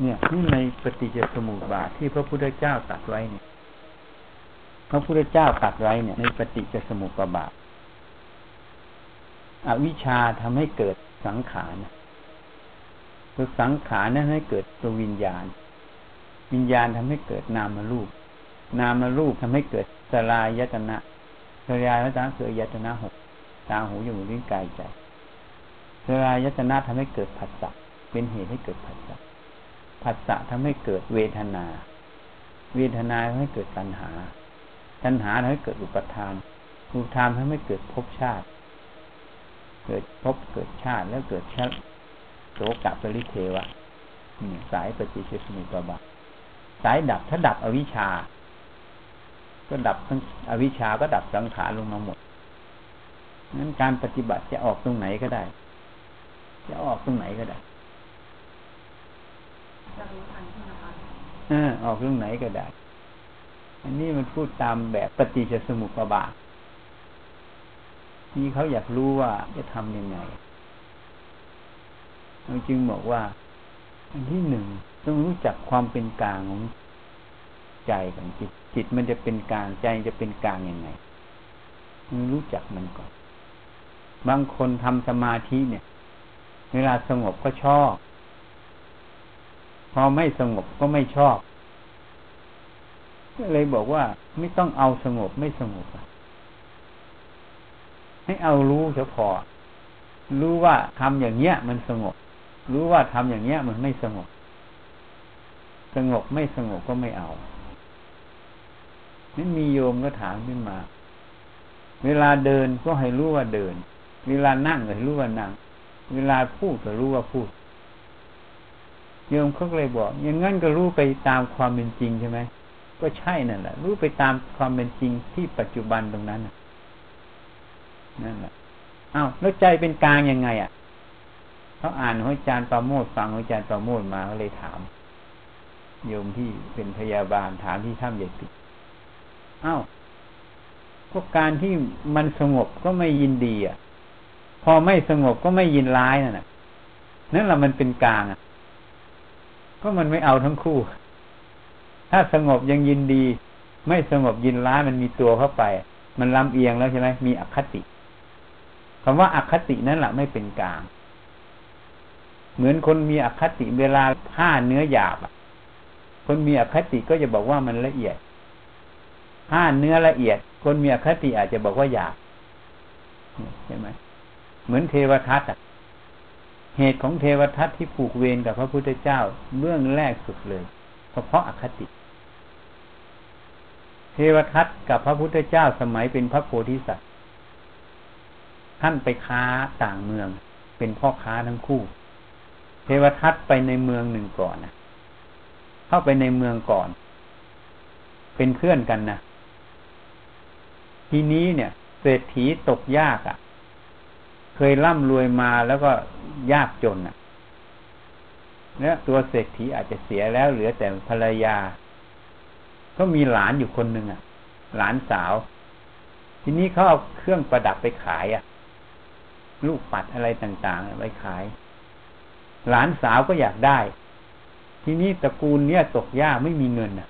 เนี่ยนี่ในปฏิจจสมุปบาทที่พระพุทธเจ้าตัดไว้เนี่ย พระพุทธเจ้าตัดไว้เนี่ย ในปฏิจจสมุปบาท อวิชชาทำให้เกิดสังขารตัวสังขารนั้นให้เกิดตัววิญญาณ วิญญาณทำให้เกิดนามรูป นามรูปทำให้เกิดสลายตนะสลายตนะคือยตนะหกตาหูจมูกลิ้นกายใจสลายตนะทำให้เกิดผัสสะเป็นเหตุให้เกิดผัสสะ ผัสสะทำให้เกิดเวทนา เวทนาทำให้เกิดตัณหา ตัณหาทำให้เกิดอุปทาน อุปทานทำให้เกิดภพชาติ เกิดภพเกิดชาติแล้วเกิดชาติโสกะปริเทวะสายปฏิเสมุปบาสายดับถ้าดับอวิชชา ก็ดับทั้งอวิชชาก็ดับสังขารลงมาหมดนั้นการปฏิบัติจะออกตรงไหนก็ได้ จะออกตรงไหนก็ได้ อออกเรื่องไหนก็ได้ อันนี้มันพูดตามแบบปฏิจจสมุปบาทที่เขาอยากรู้ว่าจะทำยังไงเราจึงบอกว่า อันที่หนึ่งต้องรู้จักความเป็นกลางของใจของจิต จิตมันจะเป็นกลางใจจะเป็นกลางยังไงมันรู้จักมันก่อน บางคนทำสมาธิเนี่ย เวลาสงบก็ชอบ พอไม่สงบก็ไม่ชอบก็เลยบอกว่าไม่ต้องเอาสงบไม่สงบให้เอารู้เฉพาะรู้ว่าทำอย่างเนี้ยมันสงบ รู้ว่าทำอย่างเนี้ยมันไม่สงบ สงบไม่สงบก็ไม่เอานี่มีโยมก็ถามขึ้นมา เวลาเดินก็ให้รู้ว่าเดิน เวลานั่งก็ให้รู้ว่านั่ง เวลาพูดก็รู้ว่าพูด โยมเขาเลยบอก อย่างงั้นก็รู้ไปตามความเป็นจริงใช่ไหมก็ใช่นั่นแหละ รู้ไปตามความเป็นจริงที่ปัจจุบันตรงนั้นนั่นแหละอ้าวแล้วใจเป็นกลางยังไง อะเขาอ่านของอาจารย์ปราโมทฟังของอาจารย์ปราโมทมาเขาเลยถาม โยมที่เป็นพยาบาลถามที่ถ้ำใหญ่ปิดอ้าวก็การที่มันสงบก็ไม่ยินดีอะ พอไม่สงบก็ไม่ยินร้ายนั่นแหละนั่นแหละมันเป็นกลางอะ ก็มันไม่เอาทั้งคู่ ถ้าสงบยังยินดี ไม่สงบยินร้ายมันมีตัวเข้าไป มันลำเอียงแล้วใช่ไหมมีอคติคำว่าอคตินั่นแหละไม่เป็นกลาง เหมือนคนมีอคติเวลาผ้าเนื้อหยาบคนมีอคติก็จะบอกว่ามันละเอียดผ้าเนื้อละเอียด คนมีอคติอาจจะบอกว่าหยาบใช่ไหมเหมือนเทวทัตอะ เหตุของเทวทัตที่ผูกเวรกับพระพุทธเจ้าเบื้องแรกสุดเลยเพราะอคติ เทวทัตกับพระพุทธเจ้าสมัยเป็นพระโพธิสัตว์ท่านไปค้าต่างเมือง เป็นพ่อค้าทั้งคู่ เทวทัตไปในเมืองหนึ่งก่อนนะเข้าไปในเมืองก่อน เป็นเพื่อนกันนะทีนี้เนี่ยเศรษฐีตกยากอะ่ะ เคยร่ำรวยมาแล้วก็ยากจนอะเนี่ยตัวเศรษฐีอาจจะเสียแล้วเหลือแต่ภรรยา ก็มีหลานอยู่คนหนึ่งอะ หลานสาว ทีนี้เขาเอาเครื่องประดับไปขายอะ ลูกปัดอะไรต่างๆไปขาย หลานสาวก็อยากได้ ทีนี้ตระกูลเนี้ยตกยากไม่มีเงินอะ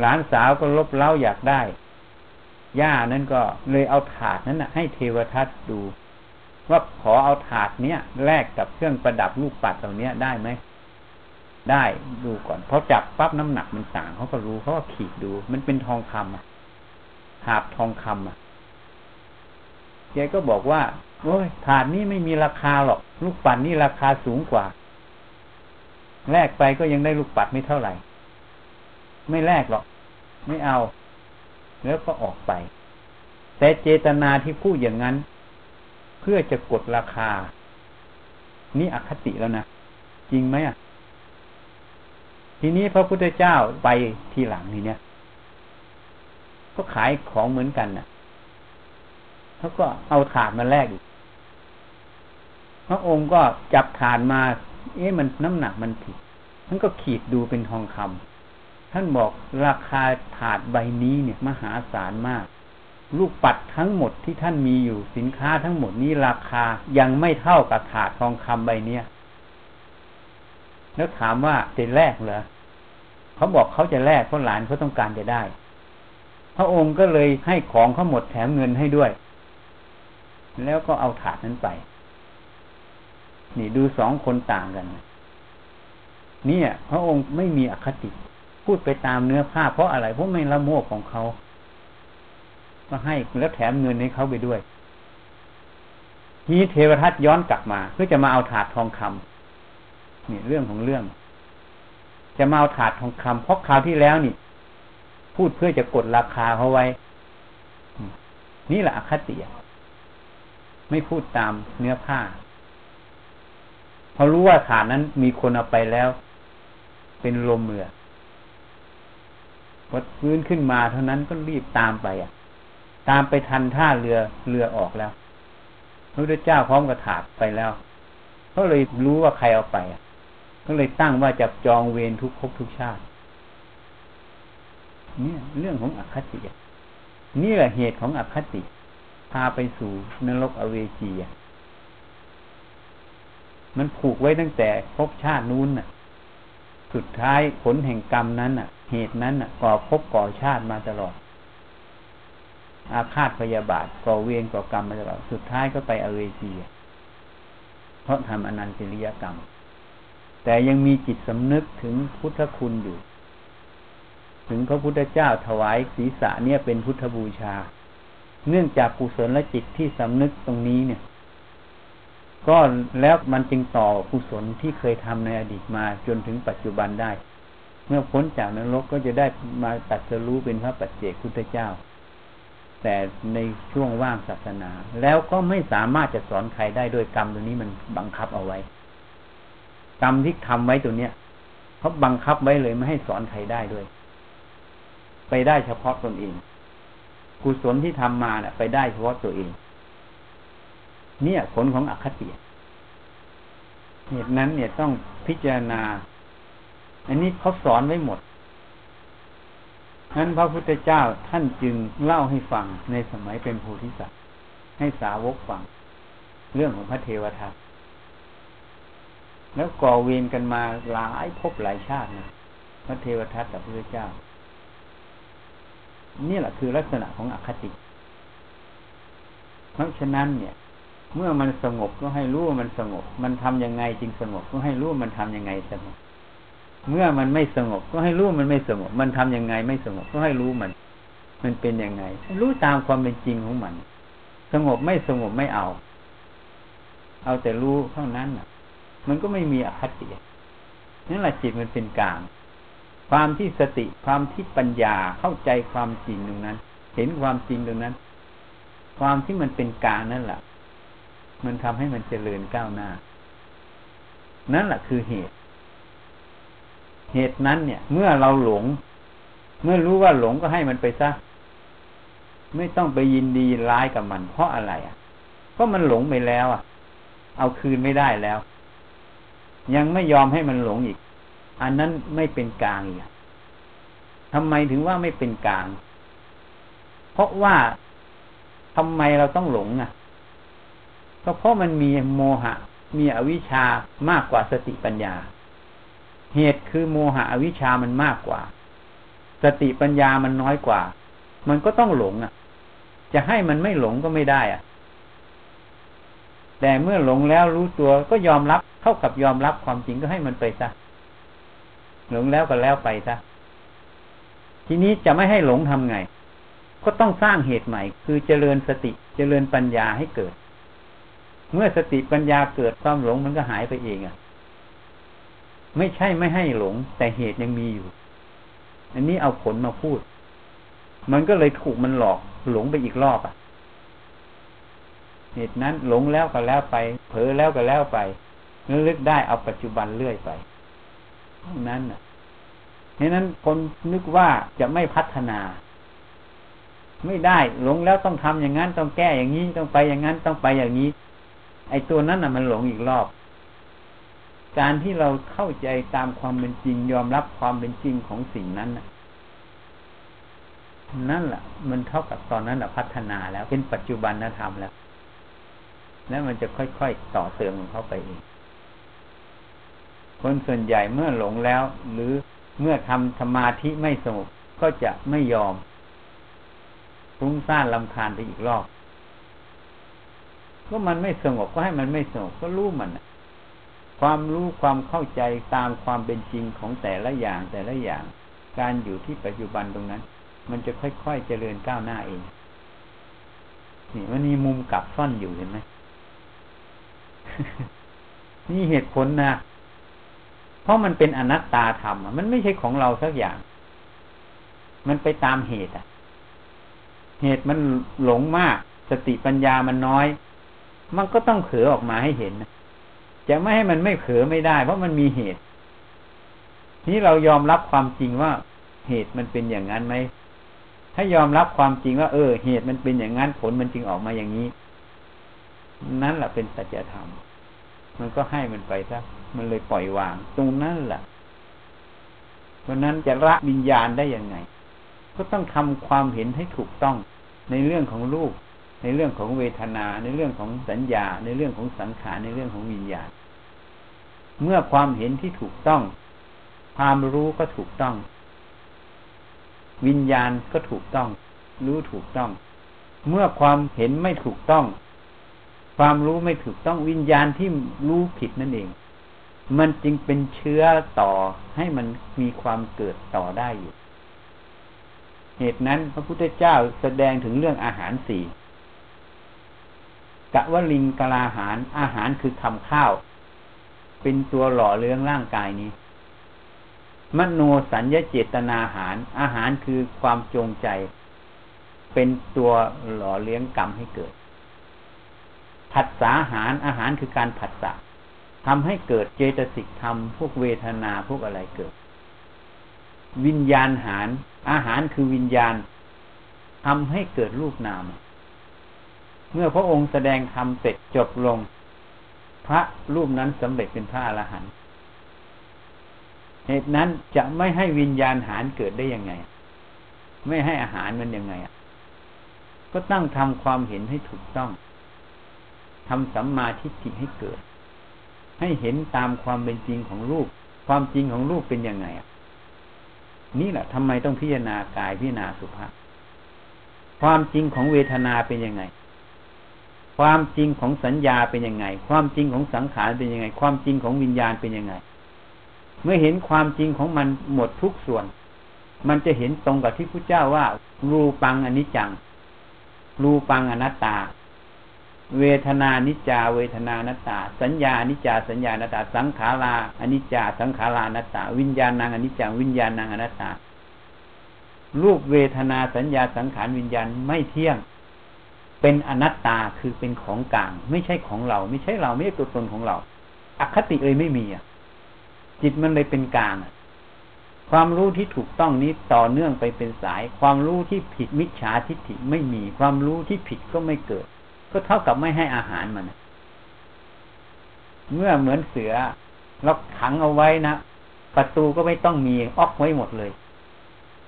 หลานสาวก็ลบเล้าอยากได้ ย่านั้นก็เลยเอาถาดนั้นนะให้เทวทัตดู ว่าขอเอาถาดเนี้ยแลกกับเครื่องประดับลูกปัดเหล่านี้ได้ไหมได้ดูก่อนพอจับปั๊บน้ำหนักมันต่างเขาก็รู้เขาก็ขีดดู มันเป็นทองคำอะถาดทองคำอะแกก็บอกว่าโอ้ยถาดนี้ไม่มีราคาหรอก ลูกปัดนี่ราคาสูงกว่า แลกไปก็ยังได้ลูกปัดไม่เท่าไหร่ ไม่แลกหรอก ไม่เอา แล้วก็ออกไป แต่เจตนาที่พูดอย่างนั้น เพื่อจะกดราคา นี่อคติแล้วนะ จริงไหมอะ ทีนี้พระพุทธเจ้าไปทีหลังนี่เนี่ย ก็ขายของเหมือนกันน่ะเขาก็เอาถาดมาแลกอีกพระองค์ก็จับถาดมา เอ๊ะมันน้ำหนักมันผิดท่านก็ขีดดูเป็นทองคำ ท่านบอกราคาถาดใบนี้เนี่ย มหาศาลมาก ลูกปัดทั้งหมดที่ท่านมีอยู่สินค้าทั้งหมดนี้ราคายังไม่เท่ากับถาดทองคำใบเนี้ยแล้วถามว่าจะแลกเหรอเขาบอกเขาจะแลกเพราะหลานเขาต้องการจะได้ พระองค์ก็เลยให้ของเขาหมดแถมเงินให้ด้วย แล้วก็เอาถาดนั้นไป นี่ดูสองคนต่างกัน เนี่ย พระองค์ไม่มีอคติ พูดไปตามเนื้อผ้าเพราะอะไรเพราะไม่ละโมบของเขาก็ให้แล้วแถมเงินให้เขาไปด้วยนี้เทวทัตย้อนกลับมา เพื่อจะมาเอาถาดทองคำนี่เรื่องของเรื่อง จะมาเอาถาดทองคำเพราะคราวที่แล้วนี่ พูดเพื่อจะกดราคาเขาไว้ นี่แหละอคติไม่พูดตามเนื้อผ้าพอรู้ว่าถาดนั้นมีคนเอาไปแล้ว เป็นลมเรือ วัดพื้นขึ้นมาเท่านั้นก็รีบตามไปอะ ตามไปทันท่าเรือเรือออกแล้วพระพุทธเจ้าพร้อมกับถาดไปแล้วเขาเลยรู้ว่าใครเอาไปก็เลยตั้งว่าจะจองเวรทุกภพทุกชาติเนี่ยเรื่องของอคตินี่แหละเหตุของอคติ พาไปสู่นรกอเวจีมันผูกไว้ตั้งแต่ภพชาตินู้นน่ะ สุดท้ายผลแห่งกรรมนั้นน่ะ เหตุนั้นก่อภพก่อชาติมาตลอด อาฆาตพยาบาทก่อเวรก่อกรรมมาตลอดสุดท้ายก็ไปอเวจีเพราะทำอนันติริยกรรม แต่ยังมีจิตสำนึกถึงพุทธคุณอยู่ ถึงพระพุทธเจ้าถวายศีรษะเนี่ยเป็นพุทธบูชา เนื่องจากกุศลและจิตที่สำนึกตรงนี้เนี่ย ก็แล้วมันจึงต่อกุศลที่เคยทำในอดีตมาจนถึงปัจจุบันได้ เมื่อพ้นจากนรกก็จะได้มาตัดสรู้เป็นพระปัจเจกพุทธเจ้า แต่ในช่วงว่างศาสนา แล้วก็ไม่สามารถจะสอนใครได้ด้วยกรรมตัวนี้มันบังคับเอาไว้ กรรมที่ทำไว้ตัวเนี้ยเขาบังคับไว้เลยไม่ให้สอนใครได้ด้วย ไปได้เฉพาะตนเองกุศลที่ทำมาเนี่ยไปได้เฉพาะตัวเอง เนี่ยผลของอคติเหตุนั้นเนี่ยต้องพิจารณา อันนี้เขาสอนไว้หมดนั้นพระพุทธเจ้าท่านจึงเล่าให้ฟังในสมัยเป็นโพธิสัตว์ให้สาวกฟัง เรื่องของพระเทวทัตแล้วก่อเวรกันมาหลายภพหลายชาตินะพระเทวทัตกับพระพุทธเจ้า นี่แหละคือลักษณะของอคติ เพราะฉะนั้นเนี่ย เมื่อมันสงบก็ให้รู้ว่ามันสงบ มันทํำยังไงจึงสงบก็ให้รู้ว่ามันทํำยังไงสงบ เมื่อมันไม่สงบ ก็ให้รู้มันไม่สงบ มันทํำยังไงไม่สงบก็ให้รู้มัน มันเป็นยังไง รู้ตามความเป็นจริงของมัน สงบไม่สงบไม่เอา เอาแต่รู้เท่านั้นอะ มันก็ไม่มีอคตินั่นแหละจิตมันเป็นกลาง ความที่สติความที่ปัญญาเข้าใจความจริงตรงนั้น เห็นความจริงตรงนั้น ความที่มันเป็นกลางนั่นแหละมันทำให้มันเจริญก้าวหน้า นั่นแหละคือเหตุ เหตุนั้นเนี่ย เมื่อเราหลง เมื่อรู้ว่าหลงก็ให้มันไปซะไม่ต้องไปยินดีร้ายกับมัน เพราะอะไรอะเพราะมันหลงไปแล้ว อะ เอาคืนไม่ได้แล้ว ยังไม่ยอมให้มันหลงอีก อันนั้นไม่เป็นกลางอีกทำไมถึงว่าไม่เป็นกลาง เพราะว่าทำไมเราต้องหลงอะก็เพราะมันมีโมหะ มีอวิชชามากกว่าสติปัญญา เหตุคือโมหะอวิชามันมากกว่า สติปัญญามันน้อยกว่า มันก็ต้องหลงอะ จะให้มันไม่หลงก็ไม่ได้อะ แต่เมื่อหลงแล้วรู้ตัวก็ยอมรับเท่ากับยอมรับความจริงก็ให้มันไปซะหลงแล้วก็แล้วไปซะทีนี้จะไม่ให้หลงทำไง ก็ต้องสร้างเหตุใหม่ คือเจริญสติเจริญปัญญาให้เกิด เมื่อสติปัญญาเกิดความหลงมันก็หายไปเองอะ ไม่ใช่ไม่ให้หลง แต่เหตุยังมีอยู่ อันนี้เอาผลมาพูด มันก็เลยถูกมันหลอก หลงไปอีกรอบอะ เหตุนั้นหลงแล้วก็แล้วไป เผลอแล้วก็แล้วไปนึกได้เอาปัจจุบันเรื่อยไปนั้นอะเหตุนั้นคนนึกว่าจะไม่พัฒนา ไม่ได้หลงแล้วต้องทำอย่างนั้นต้องแก้อย่างนี้ต้องไปอย่างนั้นต้องไปอย่างนี้ ไอ้ตัวนั้นอะมันหลงอีกรอบ การที่เราเข้าใจตามความเป็นจริง ยอมรับความเป็นจริงของสิ่งนั้นนั่นแหละมันเท่ากับตอนนั้นแหละพัฒนาแล้วเป็นปัจจุบันธรรมแล้ว แล้วมันจะค่อยๆต่อเติมเข้าไปเองคนส่วนใหญ่เมื่อหลงแล้ว หรือเมื่อทำสมาธิไม่สงบก็จะไม่ยอมฟุ้งซ่านลำคาญไปอีกรอบ ก็มันไม่สงบก็ให้มันไม่สงบก็รู้มัน ความรู้ความเข้าใจตามความเป็นจริงของแต่ละอย่างแต่ละอย่าง การอยู่ที่ปัจจุบันตรงนั้น มันจะค่อยๆเจริญก้าวหน้าเองนี่มันมีมุมกลับซ่อนอยู่เห็นไหมนี่เหตุผลนะเพราะมันเป็นอนัตตาธรรมมันไม่ใช่ของเราสักอย่าง มันไปตามเหตุอะ เหตุมันหลงมาก สติปัญญามันน้อย มันก็ต้องเผลอออกมาให้เห็น จะไม่ให้มันไม่เผลอไม่ได้ เพราะมันมีเหตุ นี้เรายอมรับความจริงว่าเหตุมันเป็นอย่างนั้นไหม ถ้ายอมรับความจริงว่า เออ เหตุมันเป็นอย่างนั้นผลมันจึงออกมาอย่างนี้ นั่นแหละเป็นสัจธรรม มันก็ให้มันไปซะมันเลยปล่อยวาง ตรงนั้นแหละเพราะนั้นจะละวิญญาณได้ยังไง ก็ต้องทำความเห็นให้ถูกต้องในเรื่องของรูปในเรื่องของเวทนา ในเรื่องของสัญญา ในเรื่องของสังขารในเรื่องของวิญญาณ เมื่อความเห็นที่ถูกต้อง ความรู้ก็ถูกต้อง วิญญาณก็ถูกต้อง รู้ถูกต้อง เมื่อความเห็นไม่ถูกต้อง ความรู้ไม่ถูกต้องวิญญาณที่รู้ผิดนั่นเอง มันจึงเป็นเชื้อต่อให้มันมีความเกิดต่อได้อยู่ เหตุนั้นพระพุทธเจ้าแสดงถึงเรื่องอาหารสี่กะวะลิงกลาหารอาหารคือทำข้าว เป็นตัวหล่อเลี้ยงร่างกายนี้ มโนสัญญาเจตนาอาหาร อาหารคือความจงใจ เป็นตัวหล่อเลี้ยงกรรมให้เกิด ผัสสาหารอาหารคือการผัสสะทำให้เกิดเจตสิกธรรมพวกเวทนาพวกอะไรเกิด วิญญาณหาร อาหารคือวิญญาณทำให้เกิดรูปนาม เมื่อพระองค์แสดงธรรมเสร็จจบลง ระรูปนั้นสำเร็จเป็นพระอรหันต์เหตุนั้นจะไม่ให้วิญญาณหารเกิดได้ยังไง ไม่ให้อาหารมันยังไงก็ตั้งทำความเห็นให้ถูกต้องทำสัมมาทิฏฐิให้เกิด ให้เห็นตามความเป็นจริงของรูป ความจริงของรูปเป็นยังไงนี่แหละทำไมต้องพิจารณากายพิจารณาสุภาพความจริงของเวทนาเป็นยังไง ความจริงของสัญญาเป็นยังไง ความจริงของสังขารเป็นยังไง ความจริงของวิญญาณเป็นยังไง เมื่อเห็นความจริงของมันหมดทุกส่วน มันจะเห็นตรงกับที่พระเจ้าว่า รูปังอนิจจัง รูปังอนัตตา เวทนานิจจา เวทนานัตตา สัญญานิจจา สัญญานัตตา สังขาราอนิจจา สังขารานัตตา วิญญาณนางอนิจจาวิญญาณนางอนัตตารูปเวทนาสัญญาสังขารวิญญาณไม่เที่ยง เป็นอนัตตาคือเป็นของกลาง ไม่ใช่ของเรา ไม่ใช่เราไม่ใช่ตัวตนของเราอคติเลยไม่มีอะ จิตมันเลยเป็นกลางความรู้ที่ถูกต้องนี้ต่อเนื่องไปเป็นสาย ความรู้ที่ผิดมิจฉาทิฏฐิไม่มี ความรู้ที่ผิดก็ไม่เกิด ก็เท่ากับไม่ให้อาหารมัน เมื่อเหมือนเสือเราขังเอาไว้นะประตูก็ไม่ต้องมีออกไว้หมดเลย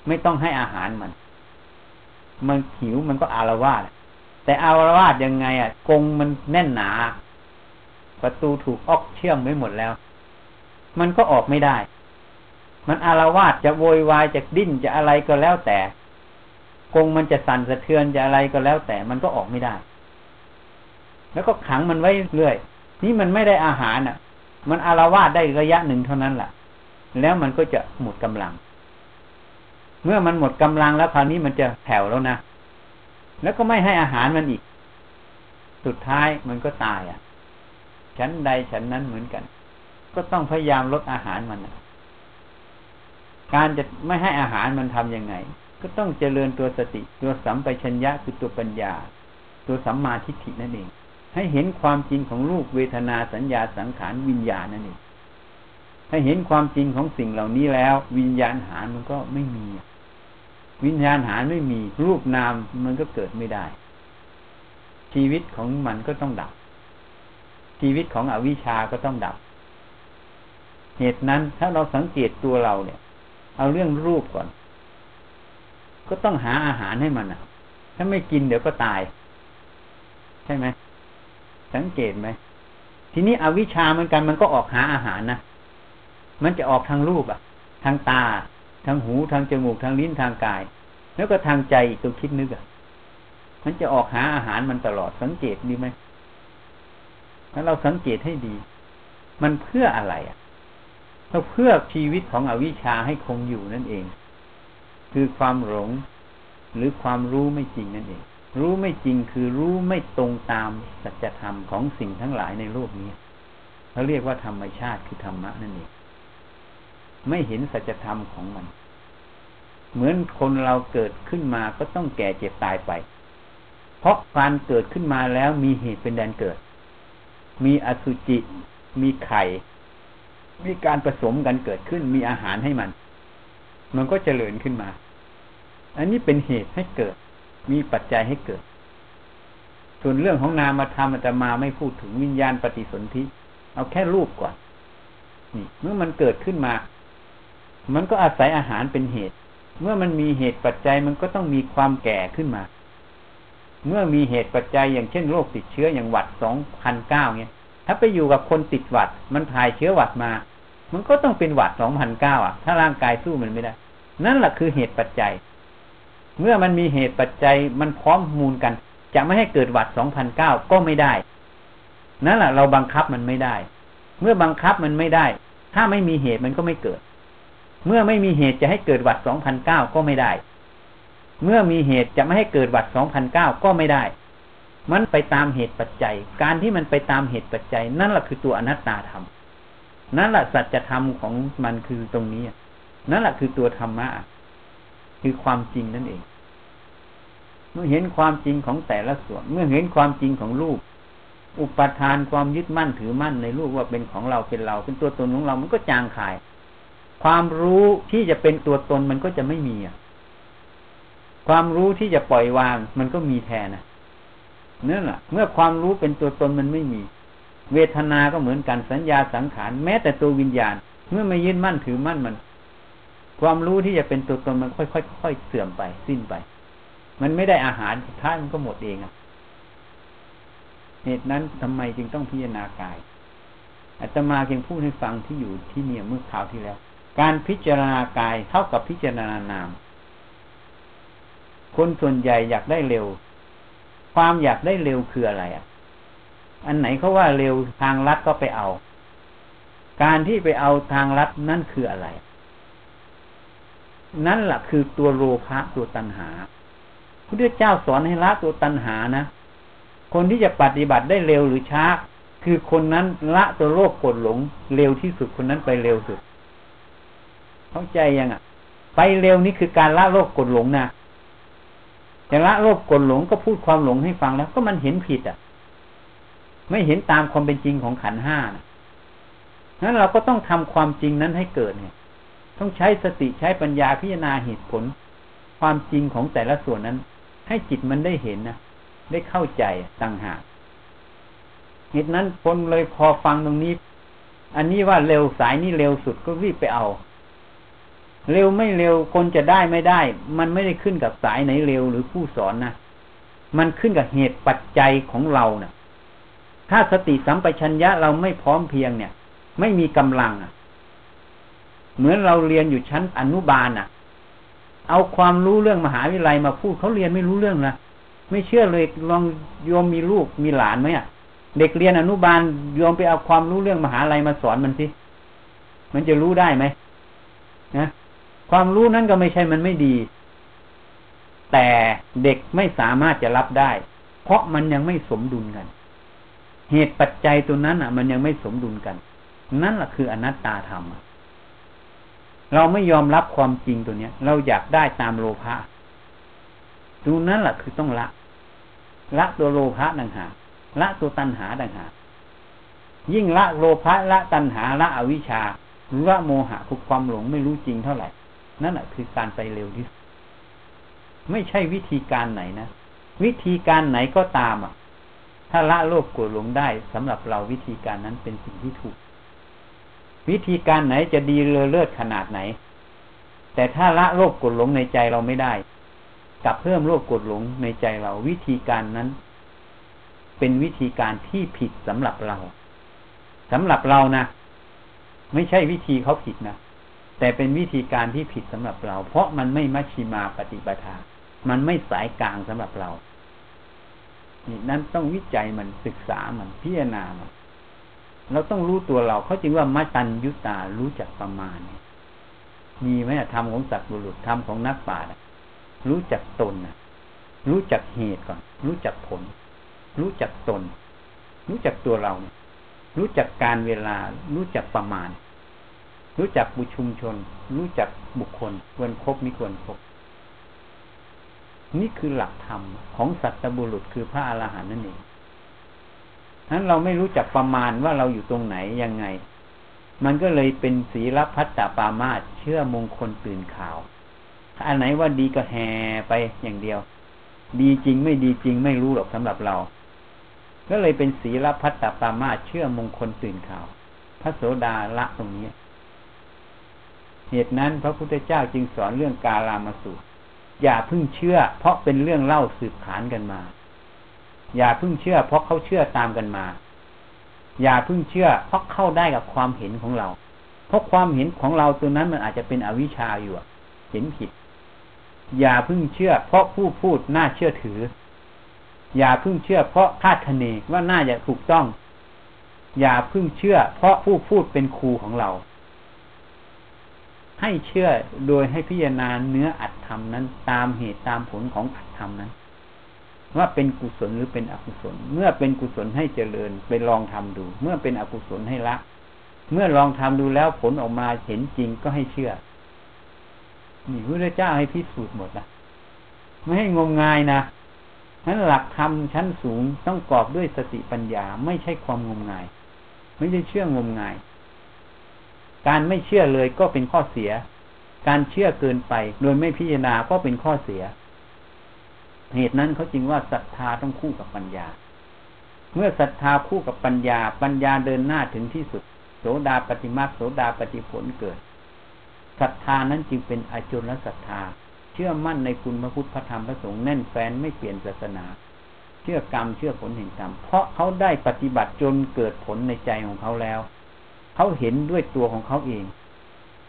ไม่ต้องให้อาหารมัน มันหิวมันก็อารวาส แต่อารวาสยังไง อะกงมันแน่นหนา ประตูถูกออกเชื่อมไว้หมดแล้ว มันก็ออกไม่ได้ มันอารวาสจะโวยวายจะดิ้นจะอะไรก็แล้วแต่กงมันจะสั่นสะเทือนจะอะไรก็แล้วแต่มันก็ออกไม่ได้ แล้วก็ขังมันไว้เรื่อย นี่มันไม่ได้อาหารอะ มันอารวาสได้ระยะหนึ่งเท่านั้นแหละแล้วมันก็จะหมดกำลัง เมื่อมันหมดกำลังแล้วคราวนี้มันจะแผ่วแล้วนะ แล้วก็ไม่ให้อาหารมันอีก สุดท้ายมันก็ตายอะ ฉันใดฉันนั้นเหมือนกัน ก็ต้องพยายามลดอาหารมันการจะไม่ให้อาหารมันทํำยังไง ก็ต้องเจริญตัวสติ ตัวสัมปชัญญะคือตัวปัญญา ตัวสัมมาทิฏฐินั่นเอง ให้เห็นความจริงของรูปเวทนาสัญญาสังขารวิญญาณนั่นเองถ้าเห็นความจริงของสิ่งเหล่านี้แล้ว วิญญาณหารมันก็ไม่มี วิญญาณหารไม่มี รูปนามมันก็เกิดไม่ได้ ชีวิตของมันก็ต้องดับ ชีวิตของอวิชาก็ต้องดับ เหตุนั้นถ้าเราสังเกตตัวเราเนี่ย เอาเรื่องรูปก่อน ก็ต้องหาอาหารให้มันอะถ้าไม่กินเดี๋ยวก็ตาย ใช่ไหมสังเกตไหมทีนี้อวิชาเหมือนกันมันก็ออกหาอาหารนะมันจะออกทางรูปอะทางตา ทางหูทางจมูกทางลิ้นทางกาย แล้วก็ทางใจตัวคิดนึกอะมันจะออกหาอาหารมันตลอดสังเกตดีไหมถ้าเราสังเกตให้ดี มันเพื่ออะไรอะก็เพื่อชีวิตของอวิชชาให้คงอยู่นั่นเอง คือความหลงหรือความรู้ไม่จริงนั่นเอง รู้ไม่จริงคือรู้ไม่ตรงตามสัจธรรมของสิ่งทั้งหลายในโลกนี้เขาเรียกว่าธรรมชาติคือธรรมะนั่นเอง ไม่เห็นสัจธรรมของมัน เหมือนคนเราเกิดขึ้นมาก็ต้องแก่เจ็บตายไป เพราะการเกิดขึ้นมาแล้วมีเหตุเป็นแดนเกิด มีอสุจิ มีไข่ มีการผสมกันเกิดขึ้น มีอาหารให้มัน มันก็เจริญขึ้นมา อันนี้เป็นเหตุให้เกิด มีปัจจัยให้เกิด ส่วนเรื่องของนามธรรมอาตมาไม่พูดถึงวิญญาณปฏิสนธิ เอาแค่รูปก่อนนี่เมื่อมันเกิดขึ้นมา มันก็อาศัยอาหารเป็นเหตุ เมื่อมันมีเหตุปัจจัยมันก็ต้องมีความแก่ขึ้นมา เมื่อมีเหตุปัจจัยอย่างเช่นโรคติดเชื้ออย่างหวัดสองพันเก้าเนี่ย ถ้าไปอยู่กับคนติดหวัด มันถ่ายเชื้อหวัดมา มันก็ต้องเป็นหวัดสองพันเก้าอะ ถ้าร่างกายสู้มันไม่ได้ นั่นแหละคือเหตุปัจจัย เมื่อมันมีเหตุปัจจัยมันพร้อมมูลกัน จะไม่ให้เกิดหวัดสองพันเก้าก็ไม่ได้ นั่นแหละเราบังคับมันไม่ได้ เมื่อบังคับมันไม่ได้ ถ้าไม่มีเหตุมันก็ไม่เกิด เมื่อไม่มีเหตุจะให้เกิดวัดสองพันเก้าก็ไม่ได้ เมื่อมีเหตุจะไม่ให้เกิดวัดสองพันเก้าก็ไม่ได้ มันไปตามเหตุปัจจัย การที่มันไปตามเหตุปัจจัย นั่นแหละคือตัวอนัตตาธรรม นั่นแหละสัจธรรมของมันคือตรงนี้ นั่นแหละคือตัวธรรมะ คือความจริงนั่นเอง เมื่อเห็นความจริงของแต่ละส่วน เมื่อเห็นความจริงของรูป อุปทานความยึดมั่นถือมั่นในรูปว่าเป็นของเราเป็นเรา เป็นตัวตนของเรา มันก็จางคาย ความรู้ที่จะเป็นตัวตนมันก็จะไม่มีอะ ความรู้ที่จะปล่อยวางมันก็มีแทนนะนั่นแหละเมื่อความรู้เป็นตัวตนมันไม่มี เวทนาก็เหมือนกันสัญญาสังขารแม้แต่ตัววิญญาณ เมื่อไม่ยึดมั่นถือมั่นมัน ความรู้ที่จะเป็นตัวตนมันค่อยๆเสื่อมไปสิ้นไป มันไม่ได้อาหารสุดท้ายมันก็หมดเองอะเหตุนั้นทำไมจึงต้องพิจารณากายอาตมาเพียงพูดให้ฟังที่อยู่ที่เนี่ยเมื่อคราวที่แล้ว การพิจารณากายเท่ากับพิจารณานาม คนส่วนใหญ่อยากได้เร็ว ความอยากได้เร็วคืออะไรอะ อันไหนเขาว่าเร็วทางลัดก็ไปเอา การที่ไปเอาทางลัดนั่นคืออะไร นั่นแหละคือตัวโลภะตัวตัณหาพระเจ้าสอนให้ละตัวตัณหานะคนที่จะปฏิบัติได้เร็วหรือช้า คือคนนั้นละตัวโลกกดหลงเร็วที่สุดคนนั้นไปเร็วสุด เข้าใจยังอะ ไปเร็วนี่คือการละโลกกดหลงนะแต่ละโลกกดหลงก็พูดความหลงให้ฟังแล้ว ก็มันเห็นผิดอะ ไม่เห็นตามความเป็นจริงของขันห้านะนั้นเราก็ต้องทำความจริงนั้นให้เกิดเนี่ยต้องใช้สติใช้ปัญญาพิจารณาเหตุผล ความจริงของแต่ละส่วนนั้น ให้จิตมันได้เห็นนะได้เข้าใจต่างหากเหตุนั้นคนเลยพอฟังตรงนี้ อันนี้ว่าเร็วสายนี้เร็วสุดก็รีบไปเอา เร็วไม่เร็วคนจะได้ไม่ได้ มันไม่ได้ขึ้นกับสายไหนเร็วหรือผู้สอนนะมันขึ้นกับเหตุปัจจัยของเรานะ่ะ ถ้าสติสัมปชัญญะเราไม่พร้อมเพียงเนี่ย ไม่มีกำลังอะ เหมือนเราเรียนอยู่ชั้นอนุบาลอะ เอาความรู้เรื่องมหาวิทยาลัยมาพูดเขาเรียนไม่รู้เรื่องนะไม่เชื่อเลยลองโยมมีลูกมีหลานไหมอะเด็กเรียนอนุบาลโยมไปเอาความรู้เรื่องมหาลัยมาสอนมันสิมันจะรู้ได้ไหมนะ ความรู้นั้นก็ไม่ใช่มันไม่ดี แต่เด็กไม่สามารถจะรับได้ เพราะมันยังไม่สมดุลกัน เหตุปัจจัยตัวนั้นอะ มันยังไม่สมดุลกัน นั่นแหละคืออนัตตาธรรมเราไม่ยอมรับความจริงตัวเนี้ย เราอยากได้ตามโลภะดูนั้นแหละคือต้องละ ละตัวโลภะดังหาละตัวตัณหาดังหายิ่งละโลภะละตัณหาละอวิชชาละโมหะคือความหลงไม่รู้จริงเท่าไหร่ นั่นแหะคือการไปเร็วที่สุดไม่ใช่วิธีการไหนนะ วิธีการไหนก็ตามอะ ถ้าละโลภโกรธหลงได้สำหรับเราวิธีการนั้นเป็นสิ่งที่ถูก วิธีการไหนจะดีเลอเลิศขนาดไหน แต่ถ้าละโลภโกรธหลงในใจเราไม่ได้กับเพิ่มโลภกดหลงในใจเรา วิธีการนั้น เป็นวิธีการที่ผิดสำหรับเราสำหรับเรานะไม่ใช่วิธีเขาผิดนะ แต่เป็นวิธีการที่ผิดสำหรับเรา เพราะมันไม่มัชชิมาปฏิปทา มันไม่สายกลางสำหรับเรานี่นั้นต้องวิจัยมันศึกษามันพิจารณามันเราต้องรู้ตัวเราเขาจึงว่ามัตันยุตารู้จักประมาณ มีไหมธรรมของสัตว์บุรุษธรรมของนักปราชญ์รู้จักตนรู้จักเหตุก่อน รู้จักผล รู้จักตน รู้จักตัวเรา รู้จักการเวลา รู้จักประมาณ รู้จักบุชุมชน รู้จักบุคคล ควรครบไม่ควรครบนี่คือหลักธรรมของสัตบุรุษคือพระอรหันต์นั่นเองนั้นเราไม่รู้จักประมาณว่าเราอยู่ตรงไหนยังไง มันก็เลยเป็นศีลพัตตปามาตเชื่อมงคลตื่นข่าวอันไหนว่าดีก็แห่ไปอย่างเดียว ดีจริงไม่ดีจริงไม่รู้หรอกสำหรับเรา ก็เลยเป็นศีลพัตตปามาเชื่อมงคลตื่นข่าว พระโสดาละตรงนี้ เหตุนั้นพระพุทธเจ้าจึงสอนเรื่องกาลามาสุอย่าพึ่งเชื่อ เพราะเป็นเรื่องเล่าสืบขานกันมา อย่าพึ่งเชื่อ เพราะเขาเชื่อตามกันมา อย่าพึ่งเชื่อ เพราะเข้าได้กับความเห็นของเรา เพราะความเห็นของเราตัวนั้นมันอาจจะเป็นอวิชชาอยู่เห็นผิด อย่าพึ่งเชื่อ เพราะผู้พูดน่าเชื่อถือ อย่าพึ่งเชื่อ เพราะคาดคะเนว่าน่าจะถูกต้อง อย่าพึ่งเชื่อ เพราะผู้พูดเป็นครูของเรา ให้เชื่อโดยให้พิจารณาเนื้ออัตธรรมนั้น ตามเหตุตามผลของอัตธรรมนั้น ว่าเป็นกุศลหรือเป็นอกุศล เมื่อเป็นกุศลให้เจริญไปลองทำดู เมื่อเป็นอกุศลให้ละ เมื่อลองทำดูแล้วผลออกมาเห็นจริงก็ให้เชื่อนี่พระเจ้าให้พิสูจน์หมดนะไม่ให้งมงายนะนั้นหลักธรรมชั้นสูงต้องกรอบด้วยสติปัญญาไม่ใช่ความงมงาย ไม่ใช่เชื่องมงาย การไม่เชื่อเลยก็เป็นข้อเสีย การเชื่อเกินไป โดยไม่พิจารณาก็เป็นข้อเสีย เหตุนั้นเขาจึงว่าศรัทธาต้องคู่กับปัญญา เมื่อศรัทธาคู่กับปัญญา ปัญญาเดินหน้าถึงที่สุด โสดาปฏิมาโสดาปฏิผลเกิดศรัทธานั้นจึงเป็นอาจุลศรัทธา เชื่อมั่นในคุณพระพุทธพระธรรมพระสงฆ์แน่นแฟ้นไม่เปลี่ยนศาสนาเชื่อกรรมเชื่อผลแห่งกรรม เพราะเขาได้ปฏิบัติจนเกิดผลในใจของเขาแล้ว เขาเห็นด้วยตัวของเขาเอง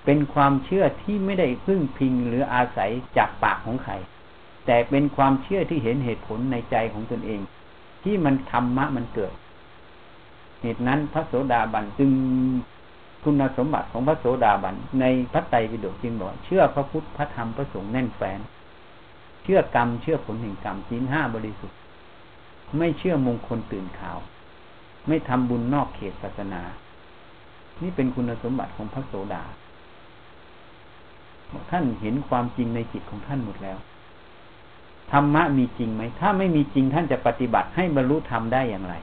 เป็นความเชื่อที่ไม่ได้พึ่งพิงหรืออาศัยจากปากของใคร แต่เป็นความเชื่อที่เห็นเหตุผลในใจของตนเอง ที่มันธรรมะมันเกิด เหตุนั้นพระโสดาบันจึงคุณสมบัติของพระโสดาบันในพระไตรปิฎกจึงบอกเชื่อพระพุทธพระธรรมพระสงฆ์แน่นแฟ้นเชื่อกรรมเชื่อผลแห่งกรรมศีลห้าบริสุทธิ์ ไม่เชื่อมงคลตื่นข่าว ไม่ทำบุญนอกเขตศาสนา นี่เป็นคุณสมบัติของพระโสดา ท่านเห็นความจริงในจิตของท่านหมดแล้ว ธรรมะมีจริงไหม ถ้าไม่มีจริงท่านจะปฏิบัติให้บรรลุธรรมได้อย่างไร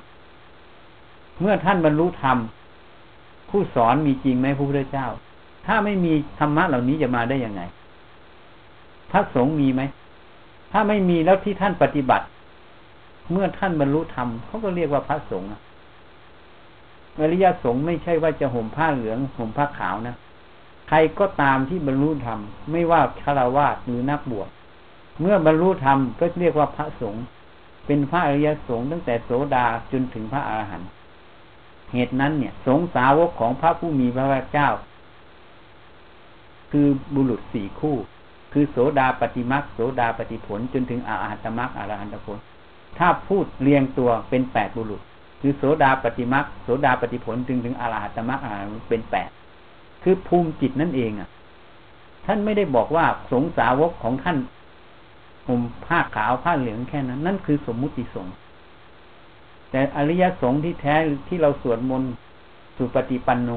เมื่อท่านบรรลุธรรมผู้สอนมีจริงไหมพระพุทธเจ้า ถ้าไม่มีธรรมะเหล่านี้จะมาได้ยังไง พระสงฆ์มีไหม ถ้าไม่มีแล้วที่ท่านปฏิบัติ เมื่อท่านบรรลุธรรมเขาก็เรียกว่าพระสงฆ์ อริยสงฆ์ไม่ใช่ว่าจะห่มผ้าเหลืองห่มผ้าขาวนะใครก็ตามที่บรรลุธรรมไม่ว่าคารวะหรือนักบวชเมื่อบรรลุธรรมก็เรียกว่าพระสงฆ์เป็นพระอริยสงฆ์ตั้งแต่โสดาจนถึงพระอาหารหันต์เหตุนั้นเนี่ย สงสาวกของพระผู้มีพระภาคเจ้า คือบุรุษสี่คู่ คือโสดาปฏิมักโสดาปฏิผลจนถึงอาหัตมักอรหันตผลถ้าพูดเรียงตัวเป็นแปดบุรุษ คือโสดาปฏิมักโสดาปฏิผลจึงถึงอรหัตมักอรหันเป็นแปดคือภูมิจิตนั่นเองอะ ท่านไม่ได้บอกว่าสงสาวกของท่านห่มผ้าขาวผ้าเหลืองแค่นั้น นั่นคือสมมุติสงฆ์แต่อริยสงฆ์ที่แท้ที่เราสวดมนต์สุปฏิปันโน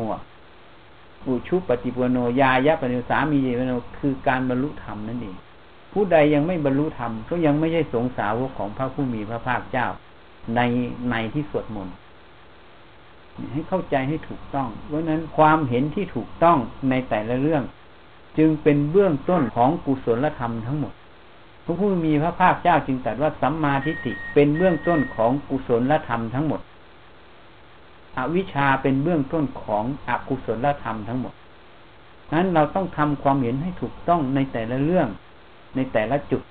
อุชุปฏิปันโนยายะปฏิสามีปฏิปโนคือการบรรลุธรรมนั่นเองผู้ใดยังไม่บรรลุธรรมก็ยังไม่ใช่สงสาวกของพระผู้มีพระภาคเจ้า ในในที่สวดมนต์ให้เข้าใจให้ถูกต้อง เพราะนั้นความเห็นที่ถูกต้องในแต่ละเรื่อง จึงเป็นเบื้องต้นของกุศลธรรมทั้งหมดพระผู้มีพระภาคเจ้าจึงตรัสว่าสัมมาทิฏฐิเป็นเบื้องต้นของกุศลธรรมทั้งหมด อวิชชาเป็นเบื้องต้นของอกุศลธรรมทั้งหมดนั้นเราต้องทำความเห็นให้ถูกต้องในแต่ละเรื่องในแต่ละจุด